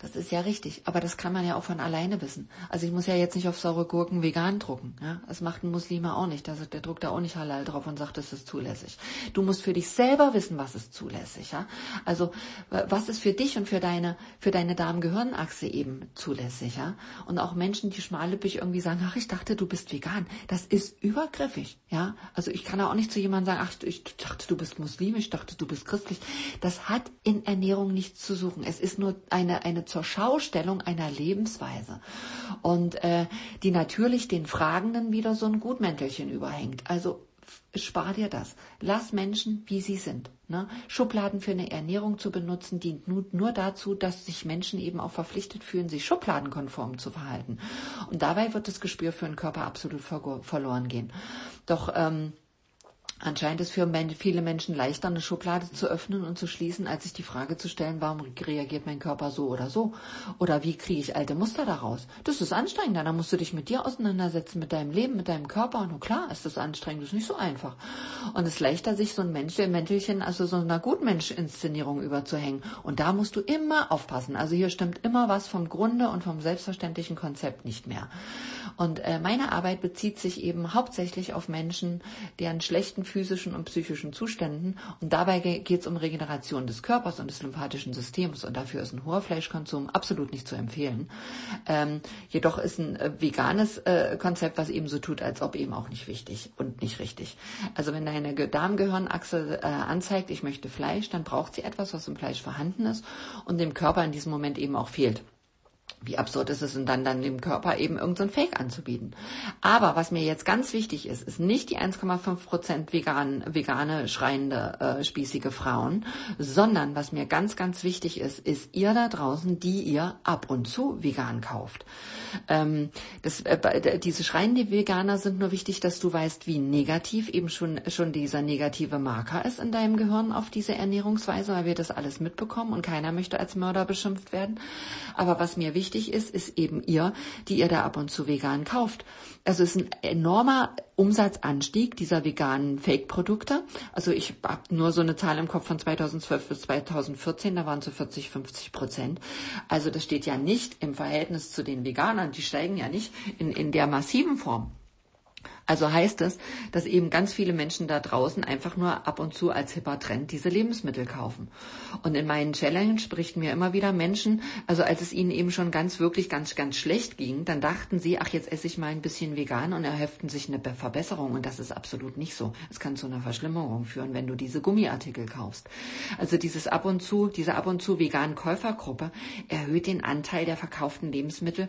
das ist ja richtig. Aber das kann man ja auch von alleine wissen. Also ich muss ja jetzt nicht auf saure Gurken vegan drucken. Ja? Das macht ein Muslime auch nicht. Der druckt da auch nicht halal drauf und sagt, das ist zulässig. Du musst für dich selber wissen, was ist zulässig. Ja? Also was ist für dich und für deine, für deine Darm-Gehirnachse eben zulässig. Ja? Und auch Menschen, die schmallippig irgendwie sagen, ach, ich dachte, du bist vegan. Das ist übergriffig. Ja? Also ich kann auch nicht zu jemandem sagen, ach, ich dachte, du bist muslimisch, ich dachte, du bist christlich. Das hat in Ernährung nichts zu suchen. Es ist nur eine, eine zur Schaustellung einer Lebensweise und äh, die natürlich den Fragenden wieder so ein Gutmäntelchen überhängt. Also spar dir das. Lass Menschen, wie sie sind. Ne? Schubladen für eine Ernährung zu benutzen, dient nur, nur dazu, dass sich Menschen eben auch verpflichtet fühlen, sich schubladenkonform zu verhalten. Und dabei wird das Gespür für den Körper absolut verloren gehen. Doch ähm, Anscheinend ist für viele Menschen leichter, eine Schublade zu öffnen und zu schließen, als sich die Frage zu stellen, warum reagiert mein Körper so oder so? Oder wie kriege ich alte Muster daraus? Das ist anstrengender. Da musst du dich mit dir auseinandersetzen, mit deinem Leben, mit deinem Körper. Und klar ist das anstrengend, das ist nicht so einfach. Und es ist leichter, sich so ein Mensch, Mäntelchen, also so einer Gutmensch-Inszenierung überzuhängen. Und da musst du immer aufpassen. Also hier stimmt immer was vom Grunde und vom selbstverständlichen Konzept nicht mehr. Und äh, meine Arbeit bezieht sich eben hauptsächlich auf Menschen, deren schlechten physischen und psychischen Zuständen. Und dabei geht es um Regeneration des Körpers und des lymphatischen Systems. Und dafür ist ein hoher Fleischkonsum absolut nicht zu empfehlen. Ähm, jedoch ist ein äh, veganes äh, Konzept, was eben so tut, als ob eben auch nicht wichtig und nicht richtig. Also wenn deine Darmgehirnachse äh, anzeigt, ich möchte Fleisch, dann braucht sie etwas, was im Fleisch vorhanden ist und dem Körper in diesem Moment eben auch fehlt wie absurd ist es, und dann, dann dem Körper eben irgendein so Fake anzubieten. Aber was mir jetzt ganz wichtig ist, ist nicht die 1,5 Prozent vegan, vegane, schreiende, äh, spießige Frauen, sondern was mir ganz, ganz wichtig ist, ist ihr da draußen, die ihr ab und zu vegan kauft. Ähm, das, äh, diese schreienden Veganer sind nur wichtig, dass du weißt, wie negativ eben schon, schon dieser negative Marker ist in deinem Gehirn auf diese Ernährungsweise, weil wir das alles mitbekommen und keiner möchte als Mörder beschimpft werden. Aber was mir wichtig wichtig ist, ist eben ihr, die ihr da ab und zu vegan kauft. Also es ist ein enormer Umsatzanstieg dieser veganen Fake-Produkte. Also ich habe nur so eine Zahl im Kopf von 2012 bis 2014, da waren so 40, 50 Prozent. Also das steht ja nicht im Verhältnis zu den Veganern, die steigen ja nicht in, in der massiven Form. Also heißt es, dass eben ganz viele Menschen da draußen einfach nur ab und zu als hipper Trend diese Lebensmittel kaufen. Und in meinen Challenges berichten mir immer wieder Menschen, also als es ihnen eben schon ganz wirklich ganz, ganz schlecht ging, dann dachten sie, ach, jetzt esse ich mal ein bisschen vegan und erheften sich eine Verbesserung. Und das ist absolut nicht so. Es kann zu einer Verschlimmerung führen, wenn du diese Gummiartikel kaufst. Also dieses ab und zu, diese ab und zu veganen Käufergruppe erhöht den Anteil der verkauften Lebensmittel,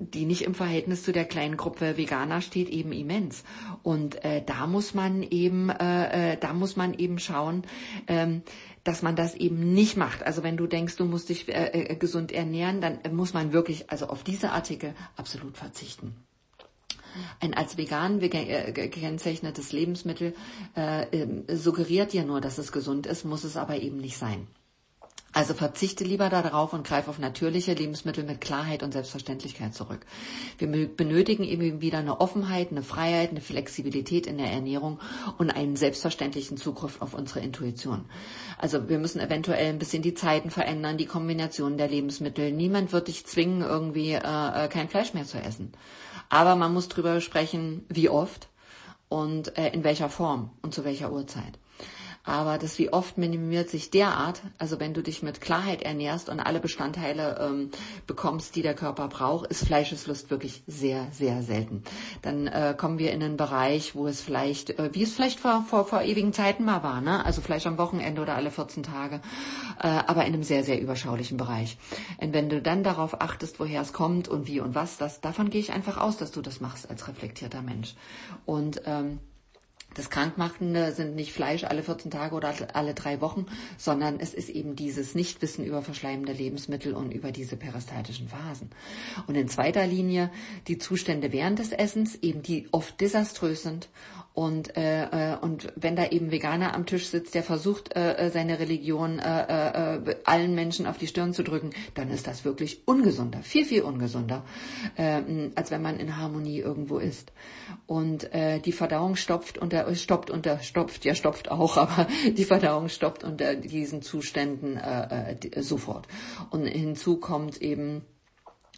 die nicht im Verhältnis zu der kleinen Gruppe Veganer steht, eben immens. Und äh, da muss man eben, äh, äh, da muss man eben schauen, ähm, dass man das eben nicht macht. Also wenn du denkst, du musst dich äh, äh, gesund ernähren, dann muss man wirklich also auf diese Artikel absolut verzichten. Ein als vegan äh, gekennzeichnetes Lebensmittel äh, ähm, suggeriert dir nur, dass es gesund ist, muss es aber eben nicht sein. Also verzichte lieber darauf und greife auf natürliche Lebensmittel mit Klarheit und Selbstverständlichkeit zurück. Wir benötigen eben wieder eine Offenheit, eine Freiheit, eine Flexibilität in der Ernährung und einen selbstverständlichen Zugriff auf unsere Intuition. Also wir müssen eventuell ein bisschen die Zeiten verändern, die Kombination der Lebensmittel. Niemand wird dich zwingen, irgendwie äh, äh, kein Fleisch mehr zu essen. Aber man muss drüber sprechen, wie oft und äh, in welcher Form und zu welcher Uhrzeit. Aber das wie oft minimiert sich derart, also wenn du dich mit Klarheit ernährst und alle Bestandteile ähm, bekommst, die der Körper braucht, ist Fleischeslust wirklich sehr, sehr selten. Dann äh, kommen wir in einen Bereich, wo es vielleicht, äh, wie es vielleicht vor, vor, vor ewigen Zeiten mal war, ne? also vielleicht am Wochenende oder alle 14 Tage, äh, aber in einem sehr, sehr überschaulichen Bereich. Und wenn du dann darauf achtest, woher es kommt und wie und was, das, davon gehe ich einfach aus, dass du das machst als reflektierter Mensch. Und ähm, das Krankmachende sind nicht Fleisch alle 14 Tage oder alle drei Wochen, sondern es ist eben dieses Nichtwissen über verschleimende Lebensmittel und über diese peristaltischen Phasen. Und in zweiter Linie die Zustände während des Essens, eben die oft desaströs sind Und, äh, äh, und wenn da eben Veganer am Tisch sitzt, der versucht, äh, äh, seine Religion äh, äh, allen Menschen auf die Stirn zu drücken, dann ist das wirklich ungesunder, viel, viel ungesunder, äh, als wenn man in Harmonie irgendwo ist. Und äh, die Verdauung stopft unter, stoppt unter, stopft, ja stopft auch, aber die Verdauung stoppt unter diesen Zuständen äh, äh, sofort. Und hinzu kommt eben,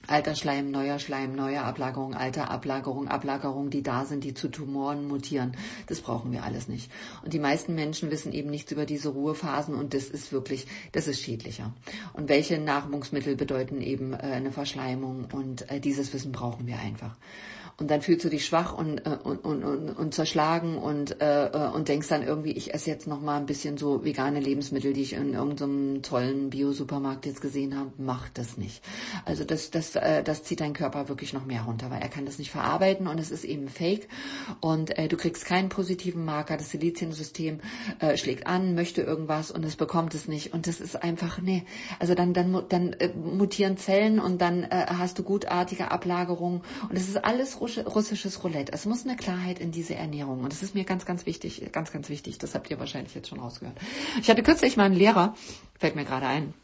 Alter Schleim, neuer Schleim, neue Ablagerung, alter Ablagerung, Ablagerung, die da sind, die zu Tumoren mutieren. Das brauchen wir alles nicht. Und die meisten Menschen wissen eben nichts über diese Ruhephasen und das ist wirklich, das ist schädlicher. Und welche Nahrungsmittel bedeuten eben äh, eine Verschleimung und äh, dieses Wissen brauchen wir einfach. Und dann fühlst du dich schwach und, äh, und, und, und, und zerschlagen und, äh, äh, und denkst dann irgendwie, ich esse jetzt noch mal ein bisschen so vegane Lebensmittel, die ich in irgendeinem tollen Bio-Supermarkt jetzt gesehen habe. Mach das nicht. Also das, das, äh, das zieht deinen Körper wirklich noch mehr runter, weil er kann das nicht verarbeiten und es ist eben fake. Und äh, du kriegst keinen positiven Marker. Das Siliziensystem äh, schlägt an, möchte irgendwas und es bekommt es nicht. Und das ist einfach, nee. Also dann, dann, dann äh, mutieren Zellen und dann äh, hast du gutartige Ablagerungen. Und es ist alles russisches Roulette. Es muss eine Klarheit in diese Ernährung. Und das ist mir ganz, ganz wichtig, ganz, ganz wichtig. Das habt ihr wahrscheinlich jetzt schon rausgehört. Ich hatte kürzlich mal einen Lehrer, fällt mir gerade ein,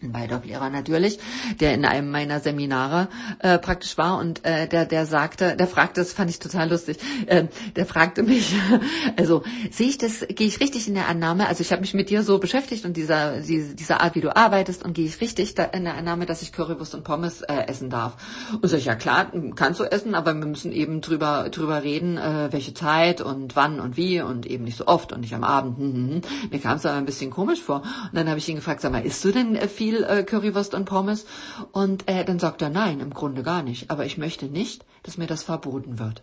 Waldorflehrer natürlich, der in einem meiner Seminare äh, praktisch war und äh, der der sagte, der fragte, das fand ich total lustig, äh, der fragte mich, also sehe ich das, gehe ich richtig in der Annahme, also ich habe mich mit dir so beschäftigt und dieser diese, dieser Art, wie du arbeitest und gehe ich richtig da in der Annahme, dass ich Currywurst und Pommes äh, essen darf. Und sag ich, ja klar, kannst du essen, aber wir müssen eben drüber drüber reden, äh, welche Zeit und wann und wie und eben nicht so oft und nicht am Abend. Hm. Mir kam es aber ein bisschen komisch vor. Und dann habe ich ihn gefragt, sag mal, isst du denn äh, viel viel äh, Currywurst und Pommes. Und äh, dann sagt er, nein, im Grunde gar nicht. Aber ich möchte nicht, dass mir das verboten wird.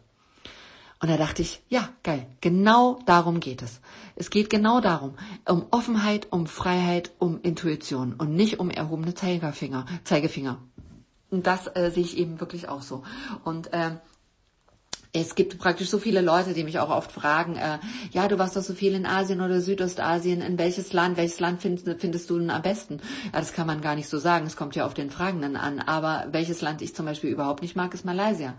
Und da dachte ich, ja, geil, genau darum geht es. Es geht genau darum, um Offenheit, um Freiheit, um Intuition und nicht um erhobene Zeigefinger. Zeigefinger. Und das äh, sehe ich eben wirklich auch so. Und äh, es gibt praktisch so viele Leute, die mich auch oft fragen, äh, ja, du warst doch so viel in Asien oder Südostasien, in welches Land, welches Land findest, findest du denn am besten? Ja, das kann man gar nicht so sagen, es kommt ja auf den Fragenden an, aber welches Land ich zum Beispiel überhaupt nicht mag, ist Malaysia.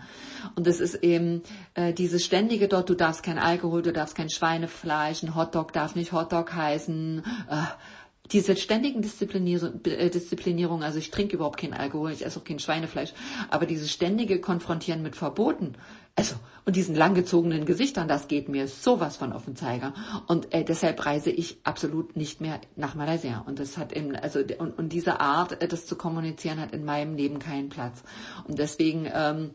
Und es ist eben äh, dieses ständige dort, du darfst kein Alkohol, du darfst kein Schweinefleisch, ein Hotdog darf nicht Hotdog heißen, äh, diese ständigen äh, Disziplinierung, also ich trinke überhaupt kein Alkohol, ich esse auch kein Schweinefleisch, aber dieses ständige Konfrontieren mit Verboten, also, und diesen langgezogenen Gesichtern, das geht mir sowas von auf den Zeiger. Und äh, deshalb reise ich absolut nicht mehr nach Malaysia. Und das hat eben, also, und, und diese Art, äh, das zu kommunizieren, hat in meinem Leben keinen Platz. Und deswegen, ähm,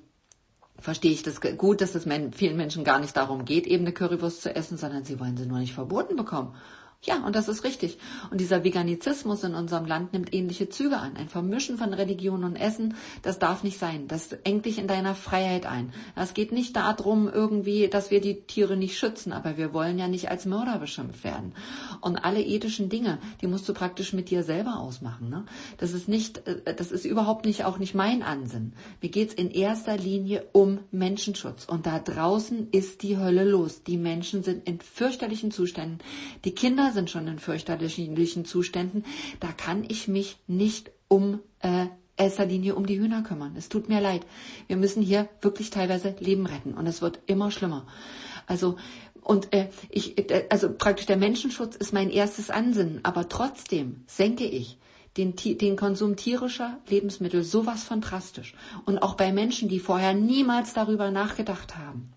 verstehe ich das gut, dass es vielen Menschen gar nicht darum geht, eben eine Currywurst zu essen, sondern sie wollen sie nur nicht verboten bekommen. Ja, und das ist richtig. Und dieser Veganizismus in unserem Land nimmt ähnliche Züge an. Ein Vermischen von Religion und Essen, das darf nicht sein. Das engt dich in deiner Freiheit ein. Es geht nicht darum, irgendwie, dass wir die Tiere nicht schützen, aber wir wollen ja nicht als Mörder beschimpft werden. Und alle ethischen Dinge, die musst du praktisch mit dir selber ausmachen. Ne? Das ist nicht, äh, das ist überhaupt nicht auch nicht mein Ansinn. Mir geht's in erster Linie um Menschenschutz. Und da draußen ist die Hölle los. Die Menschen sind in fürchterlichen Zuständen. Die Kinder sind schon in fürchterlichen Zuständen. Da kann ich mich nicht um äh, erster Linie um die Hühner kümmern. Es tut mir leid. Wir müssen hier wirklich teilweise Leben retten und es wird immer schlimmer. Also und äh, ich, äh, also praktisch der Menschenschutz ist mein erstes Ansinnen, aber trotzdem senke ich den, den Konsum tierischer Lebensmittel sowas von drastisch. Und auch bei Menschen, die vorher niemals darüber nachgedacht haben.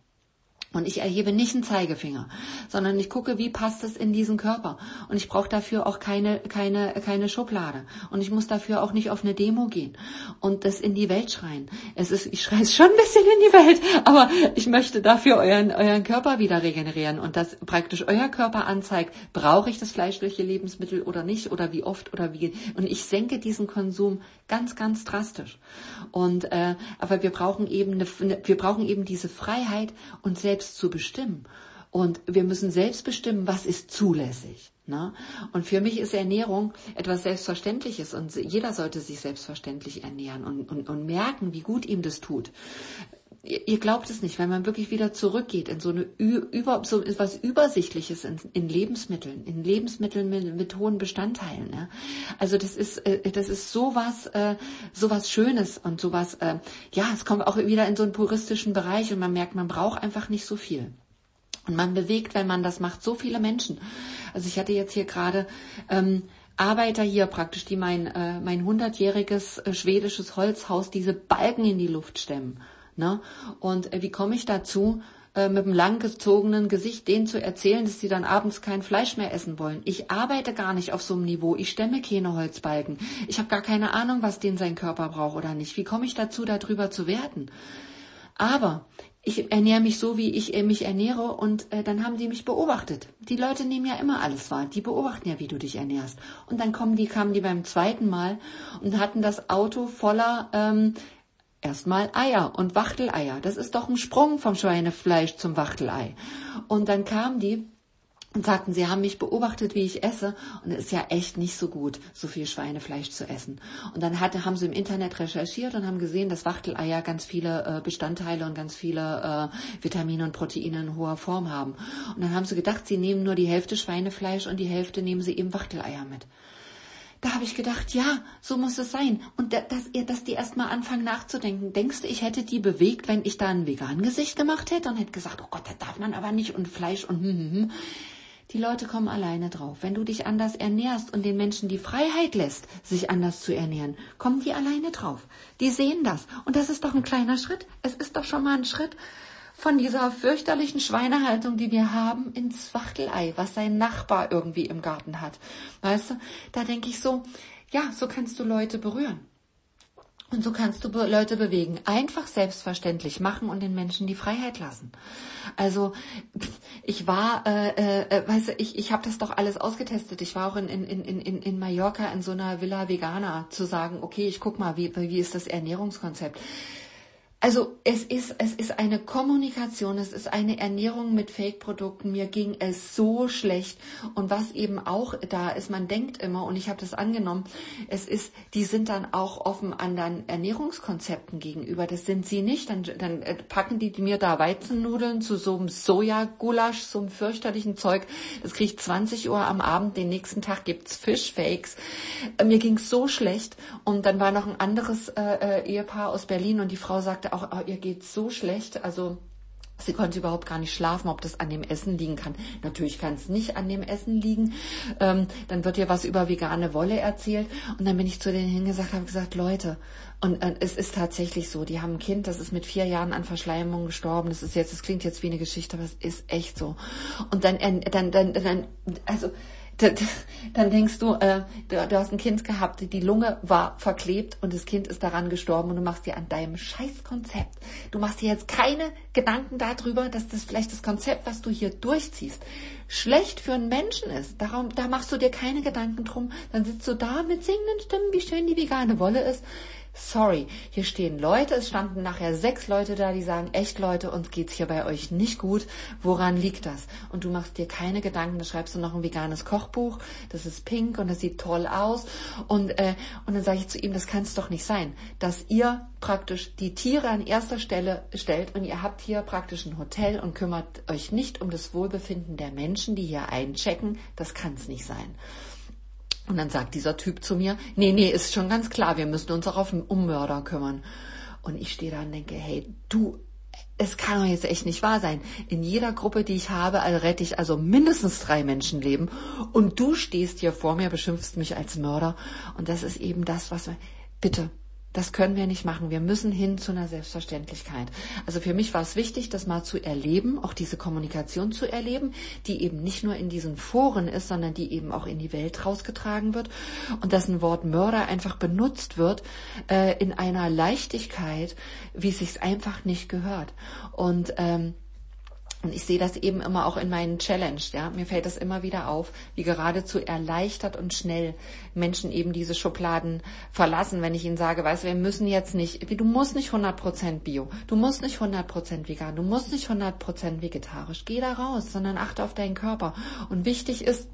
Und ich erhebe nicht einen Zeigefinger, sondern ich gucke, wie passt es in diesen Körper. Und ich brauche dafür auch keine, keine, keine Schublade. Und ich muss dafür auch nicht auf eine Demo gehen und das in die Welt schreien. Es ist, ich schreie es schon ein bisschen in die Welt, aber ich möchte dafür euren, euren Körper wieder regenerieren und dass praktisch euer Körper anzeigt, brauche ich das fleischliche Lebensmittel oder nicht oder wie oft oder wie. Und ich senke diesen Konsum ganz, ganz drastisch. Und, äh, aber wir brauchen eben eine, wir brauchen eben diese Freiheit und selbst selbst zu bestimmen. Und wir müssen selbst bestimmen, was ist zulässig. Ne? Und für mich ist Ernährung etwas Selbstverständliches und jeder sollte sich selbstverständlich ernähren und, und, und merken, wie gut ihm das tut ihr glaubt es nicht, wenn man wirklich wieder zurückgeht in so eine über so etwas Übersichtliches in, in Lebensmitteln, in Lebensmitteln mit, mit hohen Bestandteilen. Ja? Also das ist äh, das ist sowas äh, sowas Schönes und sowas äh, ja, es kommt auch wieder in so einen puristischen Bereich und man merkt, man braucht einfach nicht so viel. Und man bewegt, wenn man das macht, so viele Menschen. Also ich hatte jetzt hier gerade ähm, Arbeiter hier praktisch, die mein äh, mein hundertjähriges äh, schwedisches Holzhaus diese Balken in die Luft stemmen. Ne? Und äh, wie komme ich dazu? Äh, mit einem langgezogenen Gesicht denen zu erzählen, dass sie dann abends kein Fleisch mehr essen wollen. Ich arbeite gar nicht auf so einem Niveau. Ich stemme keine Holzbalken. Ich habe gar keine Ahnung, was den sein Körper braucht oder nicht. Wie komme ich dazu, darüber zu werten? Aber ich ernähre mich so, wie ich äh, mich ernähre und äh, dann haben die mich beobachtet. Die Leute nehmen ja immer alles wahr. Die beobachten ja, wie du dich ernährst. Und dann kommen die, kamen die beim zweiten Mal und hatten das Auto voller ähm, erstmal Eier und Wachteleier. Das ist doch ein Sprung vom Schweinefleisch zum Wachtelei. Und dann kamen die und sagten, sie haben mich beobachtet, wie ich esse und es ist ja echt nicht so gut, so viel Schweinefleisch zu essen. Und dann hatte, haben sie im Internet recherchiert und haben gesehen, dass Wachteleier ganz viele äh, Bestandteile und ganz viele äh, Vitamine und Proteine in hoher Form haben. Und dann haben sie gedacht, sie nehmen nur die Hälfte Schweinefleisch und die Hälfte nehmen sie eben Wachteleier mit. Da habe ich gedacht, ja, so muss es sein. Und dass ihr, dass die erstmal anfangen nachzudenken. Denkst du, ich hätte die bewegt, wenn ich da ein vegan Gesicht gemacht hätte und hätte gesagt, oh Gott, das darf man aber nicht und Fleisch und hm, hm, hm. Die Leute kommen alleine drauf. Wenn du dich anders ernährst und den Menschen die Freiheit lässt, sich anders zu ernähren, kommen die alleine drauf. Die sehen das. Und das ist doch ein kleiner Schritt. Es ist doch schon mal ein Schritt von dieser fürchterlichen Schweinehaltung, die wir haben, ins Wachtelei, was sein Nachbar irgendwie im Garten hat. Weißt du, da denke ich so, ja, so kannst du Leute berühren. Und so kannst du Leute bewegen. Einfach selbstverständlich machen und den Menschen die Freiheit lassen. Also ich war, äh, äh, äh weißt du, ich, ich habe das doch alles ausgetestet. Ich war auch in, in, in, in, in Mallorca in so einer Villa Vegana zu sagen, okay, ich guck mal, wie, wie ist das Ernährungskonzept. Also es ist, es ist eine Kommunikation, es ist eine Ernährung mit Fake-Produkten. Mir ging es so schlecht. Und was eben auch da ist, man denkt immer, und ich habe das angenommen, es ist, die sind dann auch offen anderen Ernährungskonzepten gegenüber. Das sind sie nicht. Dann, dann äh, packen die mir da Weizennudeln zu so einem Sojagulasch, so einem fürchterlichen Zeug. Das kriege ich 20 Uhr am Abend. Den nächsten Tag gibt's Fischfakes. Äh, mir ging so schlecht. Und dann war noch ein anderes äh, äh, Ehepaar aus Berlin und die Frau sagte, auch, oh, ihr geht so schlecht, also Sie konnte überhaupt gar nicht schlafen, ob das an dem Essen liegen kann. Natürlich kann es nicht an dem Essen liegen. Ähm, dann wird ihr was über vegane Wolle erzählt. Und dann bin ich zu denen hingesagt, habe gesagt, Leute, und äh, es ist tatsächlich so, die haben ein Kind, das ist mit vier Jahren an Verschleimung gestorben. Das ist jetzt, das klingt jetzt wie eine Geschichte, aber es ist echt so. Und dann, äh, dann, dann, dann, also dann denkst du, äh, du, hast ein Kind gehabt, die Lunge war verklebt und das Kind ist daran gestorben und du machst dir an deinem Scheißkonzept, du machst dir jetzt keine Gedanken darüber, dass das vielleicht das Konzept, was du hier durchziehst, schlecht für einen Menschen ist. Darum, da machst du dir keine Gedanken drum. Dann sitzt du da mit singenden Stimmen, wie schön die vegane Wolle ist. Sorry, hier stehen Leute, es standen nachher sechs Leute da, die sagen, echt Leute, uns geht's hier bei euch nicht gut. Woran liegt das? Und du machst dir keine Gedanken, da schreibst du noch ein veganes Kochbuch, das ist pink und das sieht toll aus. Und, äh, und dann sage ich zu ihm, das kann es doch nicht sein, dass ihr praktisch die Tiere an erster Stelle stellt und ihr habt hier praktisch ein Hotel und kümmert euch nicht um das Wohlbefinden der Menschen, die hier einchecken. Das kann es nicht sein. Und dann sagt dieser Typ zu mir, nee, nee, ist schon ganz klar, wir müssen uns auch auf, um Mörder kümmern. Und ich stehe da und denke, hey, du, es kann doch jetzt echt nicht wahr sein. In jeder Gruppe, die ich habe, also rette ich also mindestens drei Menschenleben. Und du stehst hier vor mir, beschimpfst mich als Mörder. Und das ist eben das, was wir, bitte, das können wir nicht machen. Wir müssen hin zu einer Selbstverständlichkeit. Also für mich war es wichtig, das mal zu erleben, auch diese Kommunikation zu erleben, die eben nicht nur in diesen Foren ist, sondern die eben auch in die Welt rausgetragen wird und dass ein Wort Mörder einfach benutzt wird äh, in einer Leichtigkeit, wie es sich einfach nicht gehört. Und ähm, und ich sehe das eben immer auch in meinen Challenge, ja. Mir fällt das immer wieder auf, wie geradezu erleichtert und schnell Menschen eben diese Schubladen verlassen, wenn ich ihnen sage, weißt du, wir müssen jetzt nicht, du musst nicht 100% Bio, du musst nicht 100% vegan, du musst nicht 100% vegetarisch. Geh da raus, sondern achte auf deinen Körper. Und wichtig ist,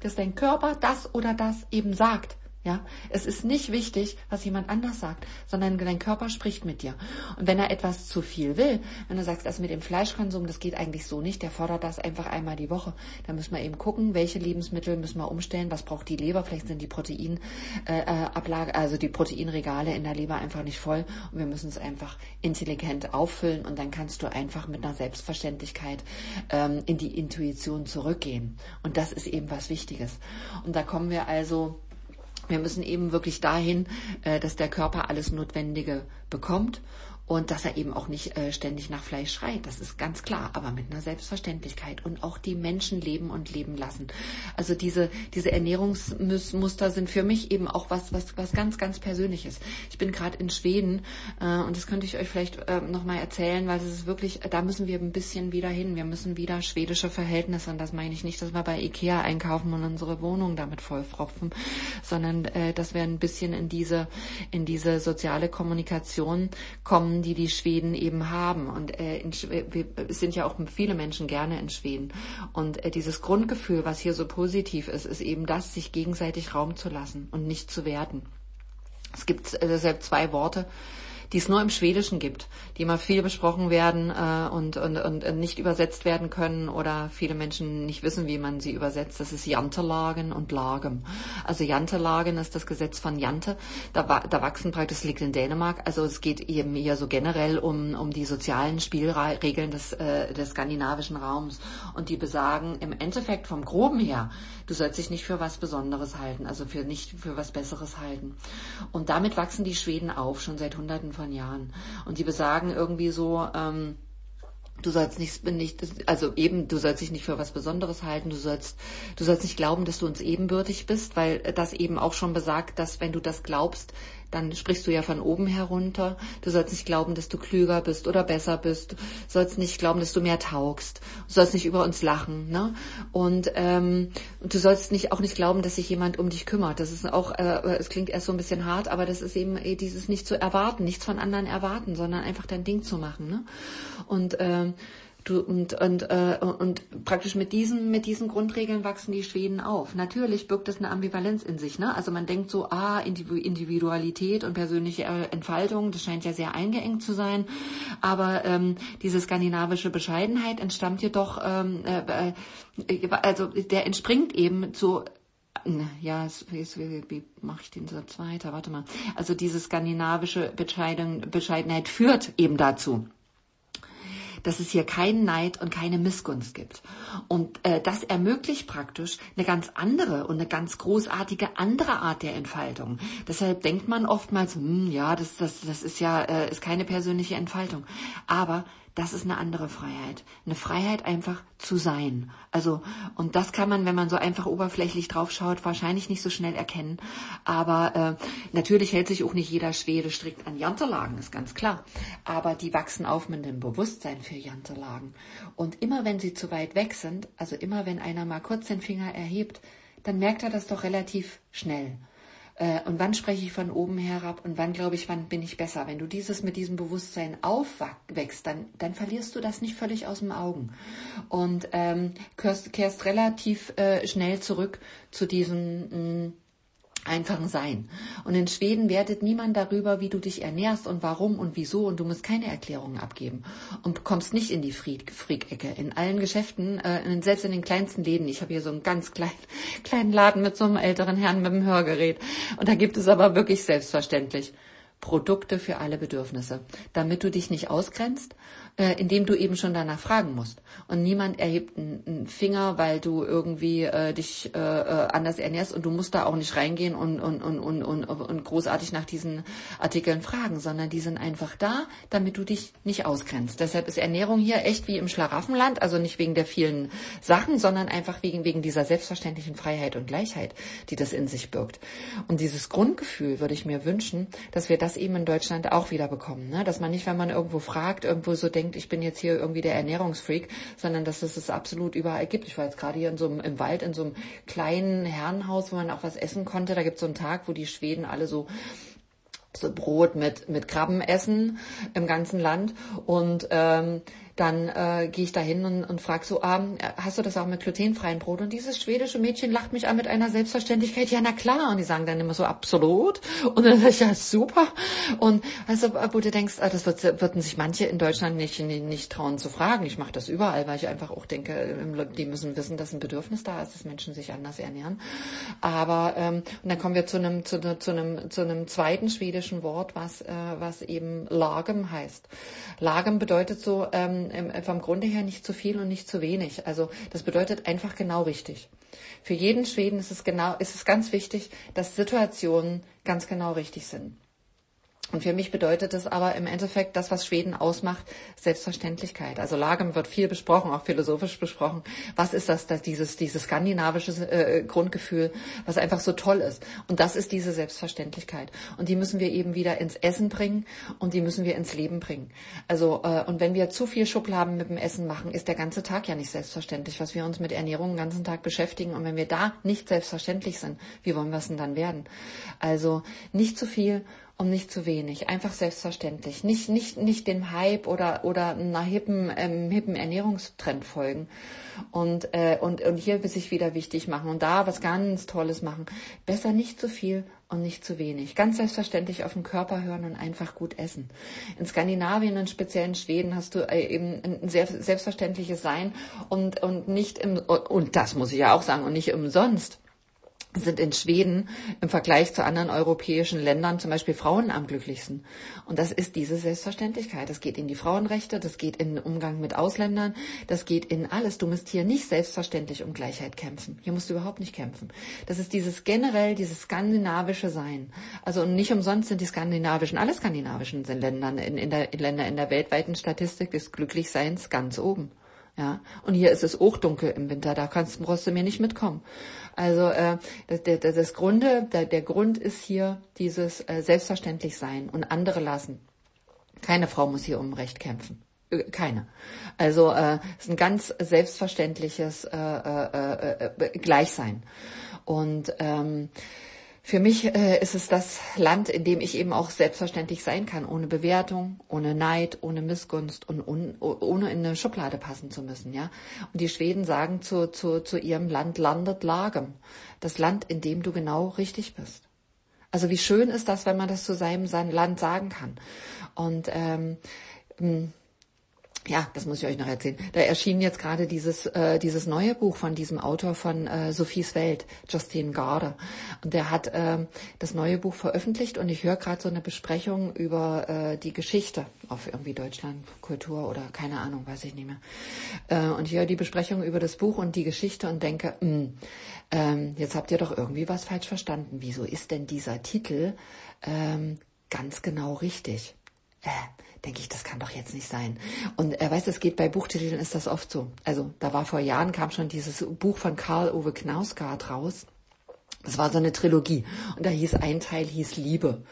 dass dein Körper das oder das eben sagt. Ja, es ist nicht wichtig, was jemand anders sagt, sondern dein Körper spricht mit dir. Und wenn er etwas zu viel will, wenn du sagst, also mit dem Fleischkonsum, das geht eigentlich so nicht, der fordert das einfach einmal die Woche, dann müssen wir eben gucken, welche Lebensmittel müssen wir umstellen, was braucht die Leber, vielleicht sind die Proteinablage, äh, also die Proteinregale in der Leber einfach nicht voll und wir müssen es einfach intelligent auffüllen und dann kannst du einfach mit einer Selbstverständlichkeit ähm, in die Intuition zurückgehen. Und das ist eben was Wichtiges. Und da kommen wir also wir müssen eben wirklich dahin, äh, dass der Körper alles Notwendige bekommt und dass er eben auch nicht äh, ständig nach Fleisch schreit. Das ist ganz klar, aber mit einer Selbstverständlichkeit und auch die Menschen leben und leben lassen. Also diese diese Ernährungsmuster sind für mich eben auch was was was ganz ganz Persönliches. Ich bin gerade in Schweden äh, und das könnte ich euch vielleicht äh, noch mal erzählen, weil es ist wirklich, da müssen wir ein bisschen wieder hin. Wir müssen wieder schwedische Verhältnisse und das meine ich nicht, dass wir bei Ikea einkaufen und unsere Wohnung damit vollfropfen, sondern äh, dass wir ein bisschen in diese in diese soziale Kommunikation kommen die die Schweden eben haben. Und äh, in, wir sind ja auch viele Menschen gerne in Schweden. Und äh, dieses Grundgefühl, was hier so positiv ist, ist eben das, sich gegenseitig Raum zu lassen und nicht zu werten. Es gibt äh, deshalb zwei Worte, die es nur im Schwedischen gibt, die immer viel besprochen werden äh, und, und, und nicht übersetzt werden können oder viele Menschen nicht wissen, wie man sie übersetzt. Das ist Jantelagen und Lagem. Also Jantelagen ist das Gesetz von Jante. Da, da wachsen praktisch, liegt in Dänemark. Also es geht eben hier so generell um, um die sozialen Spielregeln des, äh, des skandinavischen Raums. Und die besagen im Endeffekt vom Groben her, du sollst dich nicht für was Besonderes halten, also für nicht für was Besseres halten. Und damit wachsen die Schweden auf, schon seit hunderten von Jahren. Und die besagen irgendwie so, ähm, Du sollst nicht, nicht, also eben, du sollst dich nicht für was Besonderes halten. Du sollst, du sollst nicht glauben, dass du uns ebenbürtig bist, weil das eben auch schon besagt, dass wenn du das glaubst, dann sprichst du ja von oben herunter. Du sollst nicht glauben, dass du klüger bist oder besser bist. Du sollst nicht glauben, dass du mehr taugst. Du sollst nicht über uns lachen. Ne? Und ähm, du sollst nicht auch nicht glauben, dass sich jemand um dich kümmert. Das ist auch, äh, es klingt erst so ein bisschen hart, aber das ist eben eh dieses nicht zu erwarten, nichts von anderen erwarten, sondern einfach dein Ding zu machen. Ne? Und ähm, Du, und, und, äh, und praktisch mit diesen, mit diesen Grundregeln wachsen die Schweden auf. Natürlich birgt das eine Ambivalenz in sich. Ne? Also man denkt so, ah, Individualität und persönliche äh, Entfaltung, das scheint ja sehr eingeengt zu sein. Aber ähm, diese skandinavische Bescheidenheit entstammt jedoch, ähm, äh, äh, also der entspringt eben zu ja, wie, mache ich den Satz weiter? Warte mal. Also diese skandinavische Bescheidenheit führt eben dazu, dass es hier keinen Neid und keine Missgunst gibt. Und äh, das ermöglicht praktisch eine ganz andere und eine ganz großartige andere Art der Entfaltung. Deshalb denkt man oftmals, hm, ja, das, das, das ist ja äh, ist keine persönliche Entfaltung. Aber das ist eine andere Freiheit. Eine Freiheit einfach zu sein. Also, und das kann man, wenn man so einfach oberflächlich draufschaut, wahrscheinlich nicht so schnell erkennen. Aber äh, natürlich hält sich auch nicht jeder Schwede strikt an Janterlagen, ist ganz klar. Aber die wachsen auf mit dem Bewusstsein für Janterlagen. Und immer wenn sie zu weit weg sind, also immer wenn einer mal kurz den Finger erhebt, dann merkt er das doch relativ schnell. Äh, und wann spreche ich von oben herab und wann glaube ich, wann bin ich besser. Wenn du dieses mit diesem Bewusstsein aufwächst, dann, dann verlierst du das nicht völlig aus dem Augen und ähm, kehrst, kehrst relativ äh, schnell zurück zu diesem mh, einfachen Sein. Und in Schweden wertet niemand darüber, wie du dich ernährst und warum und wieso. Und du musst keine Erklärungen abgeben. Und kommst nicht in die Freak-Ecke. In allen Geschäften, äh, selbst in den kleinsten Läden, ich habe hier so einen ganz kleinen, kleinen Laden mit so einem älteren Herrn mit einem Hörgerät. Und da gibt es aber wirklich selbstverständlich Produkte für alle Bedürfnisse, damit du dich nicht ausgrenzt, äh, indem du eben schon danach fragen musst. Und niemand erhebt einen Finger, weil du irgendwie äh, dich äh, äh, anders ernährst und du musst da auch nicht reingehen und, und, und, und, und, und großartig nach diesen Artikeln fragen, sondern die sind einfach da, damit du dich nicht ausgrenzt. Deshalb ist Ernährung hier echt wie im Schlaraffenland, also nicht wegen der vielen Sachen, sondern einfach wegen, wegen dieser selbstverständlichen Freiheit und Gleichheit, die das in sich birgt. Und dieses Grundgefühl würde ich mir wünschen, dass wir das eben in Deutschland auch wieder bekommen. Ne? Dass man nicht, wenn man irgendwo fragt, irgendwo so denkt, denkt, ich bin jetzt hier irgendwie der Ernährungsfreak, sondern dass es es absolut überall gibt. Ich war jetzt gerade hier in so einem, im Wald in so einem kleinen Herrenhaus, wo man auch was essen konnte. Da gibt es so einen Tag, wo die Schweden alle so so Brot mit, mit Krabben essen im ganzen Land. Und ähm, dann äh, gehe ich da hin und, und frage so, ah, hast du das auch mit glutenfreien Brot? Und dieses schwedische Mädchen lacht mich an mit einer Selbstverständlichkeit, ja na klar. Und die sagen dann immer so, absolut. Und dann sage ich, ja super. Und also, wo du denkst, ah, das wird, würden sich manche in Deutschland nicht, nicht, nicht trauen zu fragen. Ich mache das überall, weil ich einfach auch denke, die müssen wissen, dass ein Bedürfnis da ist, dass Menschen sich anders ernähren. Aber ähm, und dann kommen wir zu einem, zu, zu einem, zu einem zweiten schwedischen Wort, was, äh, was eben Lagem heißt. Lagem bedeutet so ähm, vom Grunde her nicht zu viel und nicht zu wenig. Also das bedeutet einfach genau richtig. Für jeden Schweden ist es genau, ist es ganz wichtig, dass Situationen ganz genau richtig sind. Und für mich bedeutet es aber im Endeffekt das, was Schweden ausmacht, Selbstverständlichkeit. Also Lagem wird viel besprochen, auch philosophisch besprochen. Was ist das, das dieses, dieses skandinavische äh, Grundgefühl, was einfach so toll ist? Und das ist diese Selbstverständlichkeit. Und die müssen wir eben wieder ins Essen bringen und die müssen wir ins Leben bringen. Also, äh, und wenn wir zu viel Schubladen mit dem Essen machen, ist der ganze Tag ja nicht selbstverständlich, was wir uns mit Ernährung den ganzen Tag beschäftigen. Und wenn wir da nicht selbstverständlich sind, wie wollen wir es denn dann werden? Also nicht zu viel und nicht zu wenig. Einfach selbstverständlich. Nicht, nicht, nicht dem Hype oder, oder einer hippen, ähm, hippen Ernährungstrend folgen. Und, äh, und, und hier sich wieder wichtig machen und da was ganz Tolles machen. Besser nicht zu viel und nicht zu wenig. Ganz selbstverständlich auf den Körper hören und einfach gut essen. In Skandinavien und speziell in Schweden hast du äh, eben ein sehr selbstverständliches Sein und, und nicht im, und das muss ich ja auch sagen, und nicht umsonst sind in Schweden im Vergleich zu anderen europäischen Ländern zum Beispiel Frauen am glücklichsten. Und das ist diese Selbstverständlichkeit. Das geht in die Frauenrechte, das geht in den Umgang mit Ausländern, das geht in alles. Du musst hier nicht selbstverständlich um Gleichheit kämpfen. Hier musst du überhaupt nicht kämpfen. Das ist dieses generell, dieses skandinavische Sein. Also nicht umsonst sind die skandinavischen, alle skandinavischen Länder in, in, der, in Länder in der weltweiten Statistik des Glücklichseins ganz oben. Ja, und hier ist es auch dunkel im Winter, da kannst, brauchst du mir nicht mitkommen. Also äh, das, das, das Grunde, der, der Grund ist hier dieses äh, Selbstverständlichsein und andere lassen. Keine Frau muss hier um Recht kämpfen. Äh, keine. Also äh, ist ein ganz selbstverständliches äh, äh, äh, Gleichsein. Und ähm, für mich äh, ist es das Land, in dem ich eben auch selbstverständlich sein kann, ohne Bewertung, ohne Neid, ohne Missgunst und un, ohne in eine Schublade passen zu müssen. Ja, und die Schweden sagen zu, zu, zu ihrem Land landet Lagem, das Land, in dem du genau richtig bist. Also wie schön ist das, wenn man das zu seinem, seinem Land sagen kann. Und ähm, ja, das muss ich euch noch erzählen. Da erschien jetzt gerade dieses, äh, dieses neue Buch von diesem Autor von äh, Sophies Welt, Justine Garde. Und der hat äh, das neue Buch veröffentlicht und ich höre gerade so eine Besprechung über äh, die Geschichte auf irgendwie Deutschland, Kultur oder keine Ahnung, weiß ich nicht mehr. Äh, und ich höre die Besprechung über das Buch und die Geschichte und denke, mh, hm, ähm, jetzt habt ihr doch irgendwie was falsch verstanden. Wieso ist denn dieser Titel ähm, ganz genau richtig? Äh, denke ich, das kann doch jetzt nicht sein. Und er weiß, es geht bei Buchtiteln ist das oft so. Also da war vor Jahren kam schon dieses Buch von Karl Ove Knausgard raus. Das war so eine Trilogie und da hieß ein Teil hieß Liebe.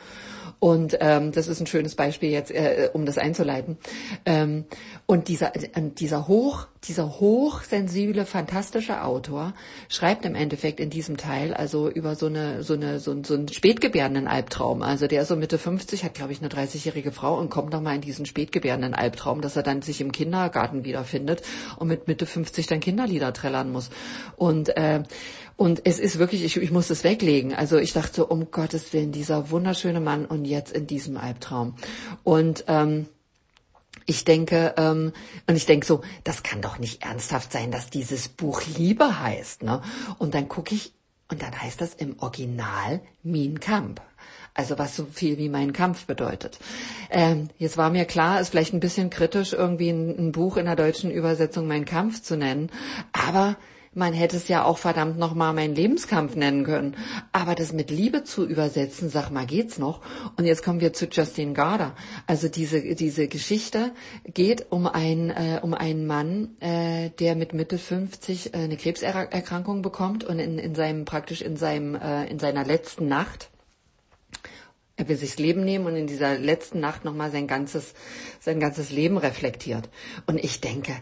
Und ähm, das ist ein schönes Beispiel jetzt, äh, um das einzuleiten. Ähm, und dieser, äh, dieser hoch, dieser hochsensible, fantastische Autor schreibt im Endeffekt in diesem Teil also über so eine, so eine, so, so einen spätgebärenden Albtraum. Also der ist so Mitte 50, hat glaube ich eine 30-jährige Frau und kommt nochmal in diesen spätgebärenden Albtraum, dass er dann sich im Kindergarten wiederfindet und mit Mitte 50 dann Kinderlieder trällern muss. Und äh, und es ist wirklich, ich, ich muss es weglegen. Also ich dachte so, um Gottes Willen, dieser wunderschöne Mann und jetzt in diesem Albtraum. Und ähm, ich denke, ähm, und ich denke so, das kann doch nicht ernsthaft sein, dass dieses Buch Liebe heißt. Ne? Und dann gucke ich, und dann heißt das im Original Min Kampf. Also was so viel wie mein Kampf bedeutet. Ähm, jetzt war mir klar, ist vielleicht ein bisschen kritisch, irgendwie ein, ein Buch in der deutschen Übersetzung Mein Kampf zu nennen. Aber man hätte es ja auch verdammt nochmal meinen Lebenskampf nennen können. Aber das mit Liebe zu übersetzen, sag mal, geht's noch? Und jetzt kommen wir zu Justine Garda. Also diese, diese Geschichte geht um, ein, äh, um einen Mann, äh, der mit Mitte 50 äh, eine Krebserkrankung bekommt und in, in seinem, praktisch in seinem, äh, in seiner letzten Nacht Er will sich's Leben nehmen und in dieser letzten Nacht nochmal sein ganzes, sein ganzes Leben reflektiert. Und ich denke,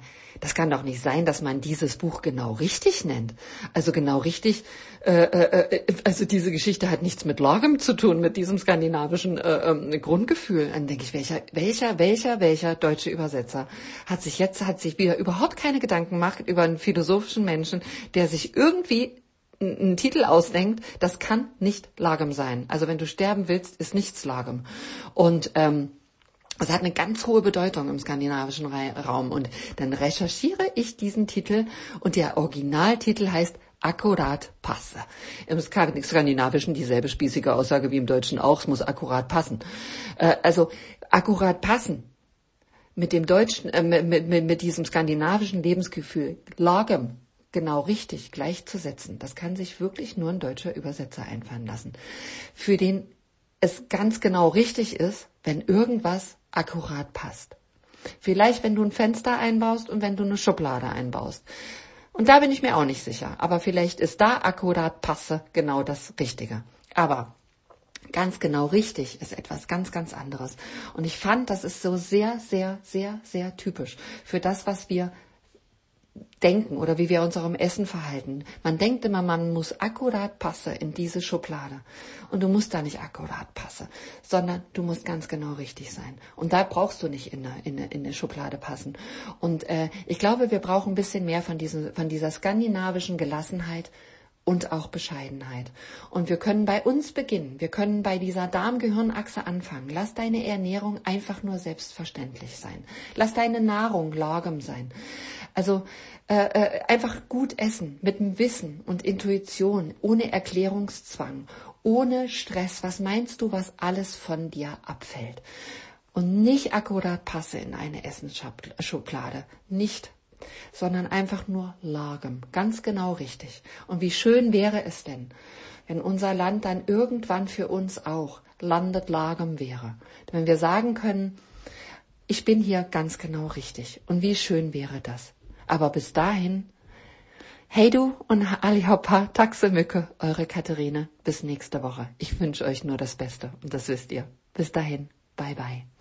das kann doch nicht sein, dass man dieses Buch genau richtig nennt. Also genau richtig, äh, äh, äh also diese Geschichte hat nichts mit Lorgem zu tun, mit diesem skandinavischen äh, äh, Grundgefühl. Dann denke ich, welcher, welcher, welcher, welcher deutsche Übersetzer hat sich jetzt, hat sich wieder überhaupt keine Gedanken gemacht über einen philosophischen Menschen, der sich irgendwie einen Titel ausdenkt, das kann nicht Lagem sein. Also wenn du sterben willst, ist nichts Lagem. Und ähm, das hat eine ganz hohe Bedeutung im skandinavischen Raum. Und dann recherchiere ich diesen Titel und der Originaltitel heißt Akkurat passe. Im Skandinavischen dieselbe spießige Aussage wie im Deutschen auch, es muss akkurat passen. Äh, also akkurat passen mit dem deutschen, äh, mit, mit, mit diesem skandinavischen Lebensgefühl, lagem, genau richtig gleichzusetzen, das kann sich wirklich nur ein deutscher Übersetzer einfallen lassen. Für den es ganz genau richtig ist, wenn irgendwas akkurat passt. Vielleicht, wenn du ein Fenster einbaust und wenn du eine Schublade einbaust. Und da bin ich mir auch nicht sicher. Aber vielleicht ist da akkurat passe genau das Richtige. Aber ganz genau richtig ist etwas ganz, ganz anderes. Und ich fand, das ist so sehr, sehr, sehr, sehr typisch für das, was wir denken oder wie wir unserem Essen verhalten. Man denkt immer, man muss akkurat passen in diese Schublade. Und du musst da nicht akkurat passen, sondern du musst ganz genau richtig sein. Und da brauchst du nicht in eine, in in Schublade passen. Und äh, ich glaube, wir brauchen ein bisschen mehr von, diesem, von dieser skandinavischen Gelassenheit, und auch Bescheidenheit. Und wir können bei uns beginnen. Wir können bei dieser Darm-Gehirn-Achse anfangen. Lass deine Ernährung einfach nur selbstverständlich sein. Lass deine Nahrung lagem sein. Also äh, äh, einfach gut essen mit dem Wissen und Intuition, ohne Erklärungszwang, ohne Stress. Was meinst du, was alles von dir abfällt? Und nicht akkurat passe in eine Essensschublade. Nicht sondern einfach nur Lagem. Ganz genau richtig. Und wie schön wäre es denn, wenn unser Land dann irgendwann für uns auch landet Lagem wäre. Wenn wir sagen können, ich bin hier ganz genau richtig. Und wie schön wäre das. Aber bis dahin, hey du und Ali Hoppa, Taxemücke, eure Katharine. Bis nächste Woche. Ich wünsche euch nur das Beste und das wisst ihr. Bis dahin, bye bye.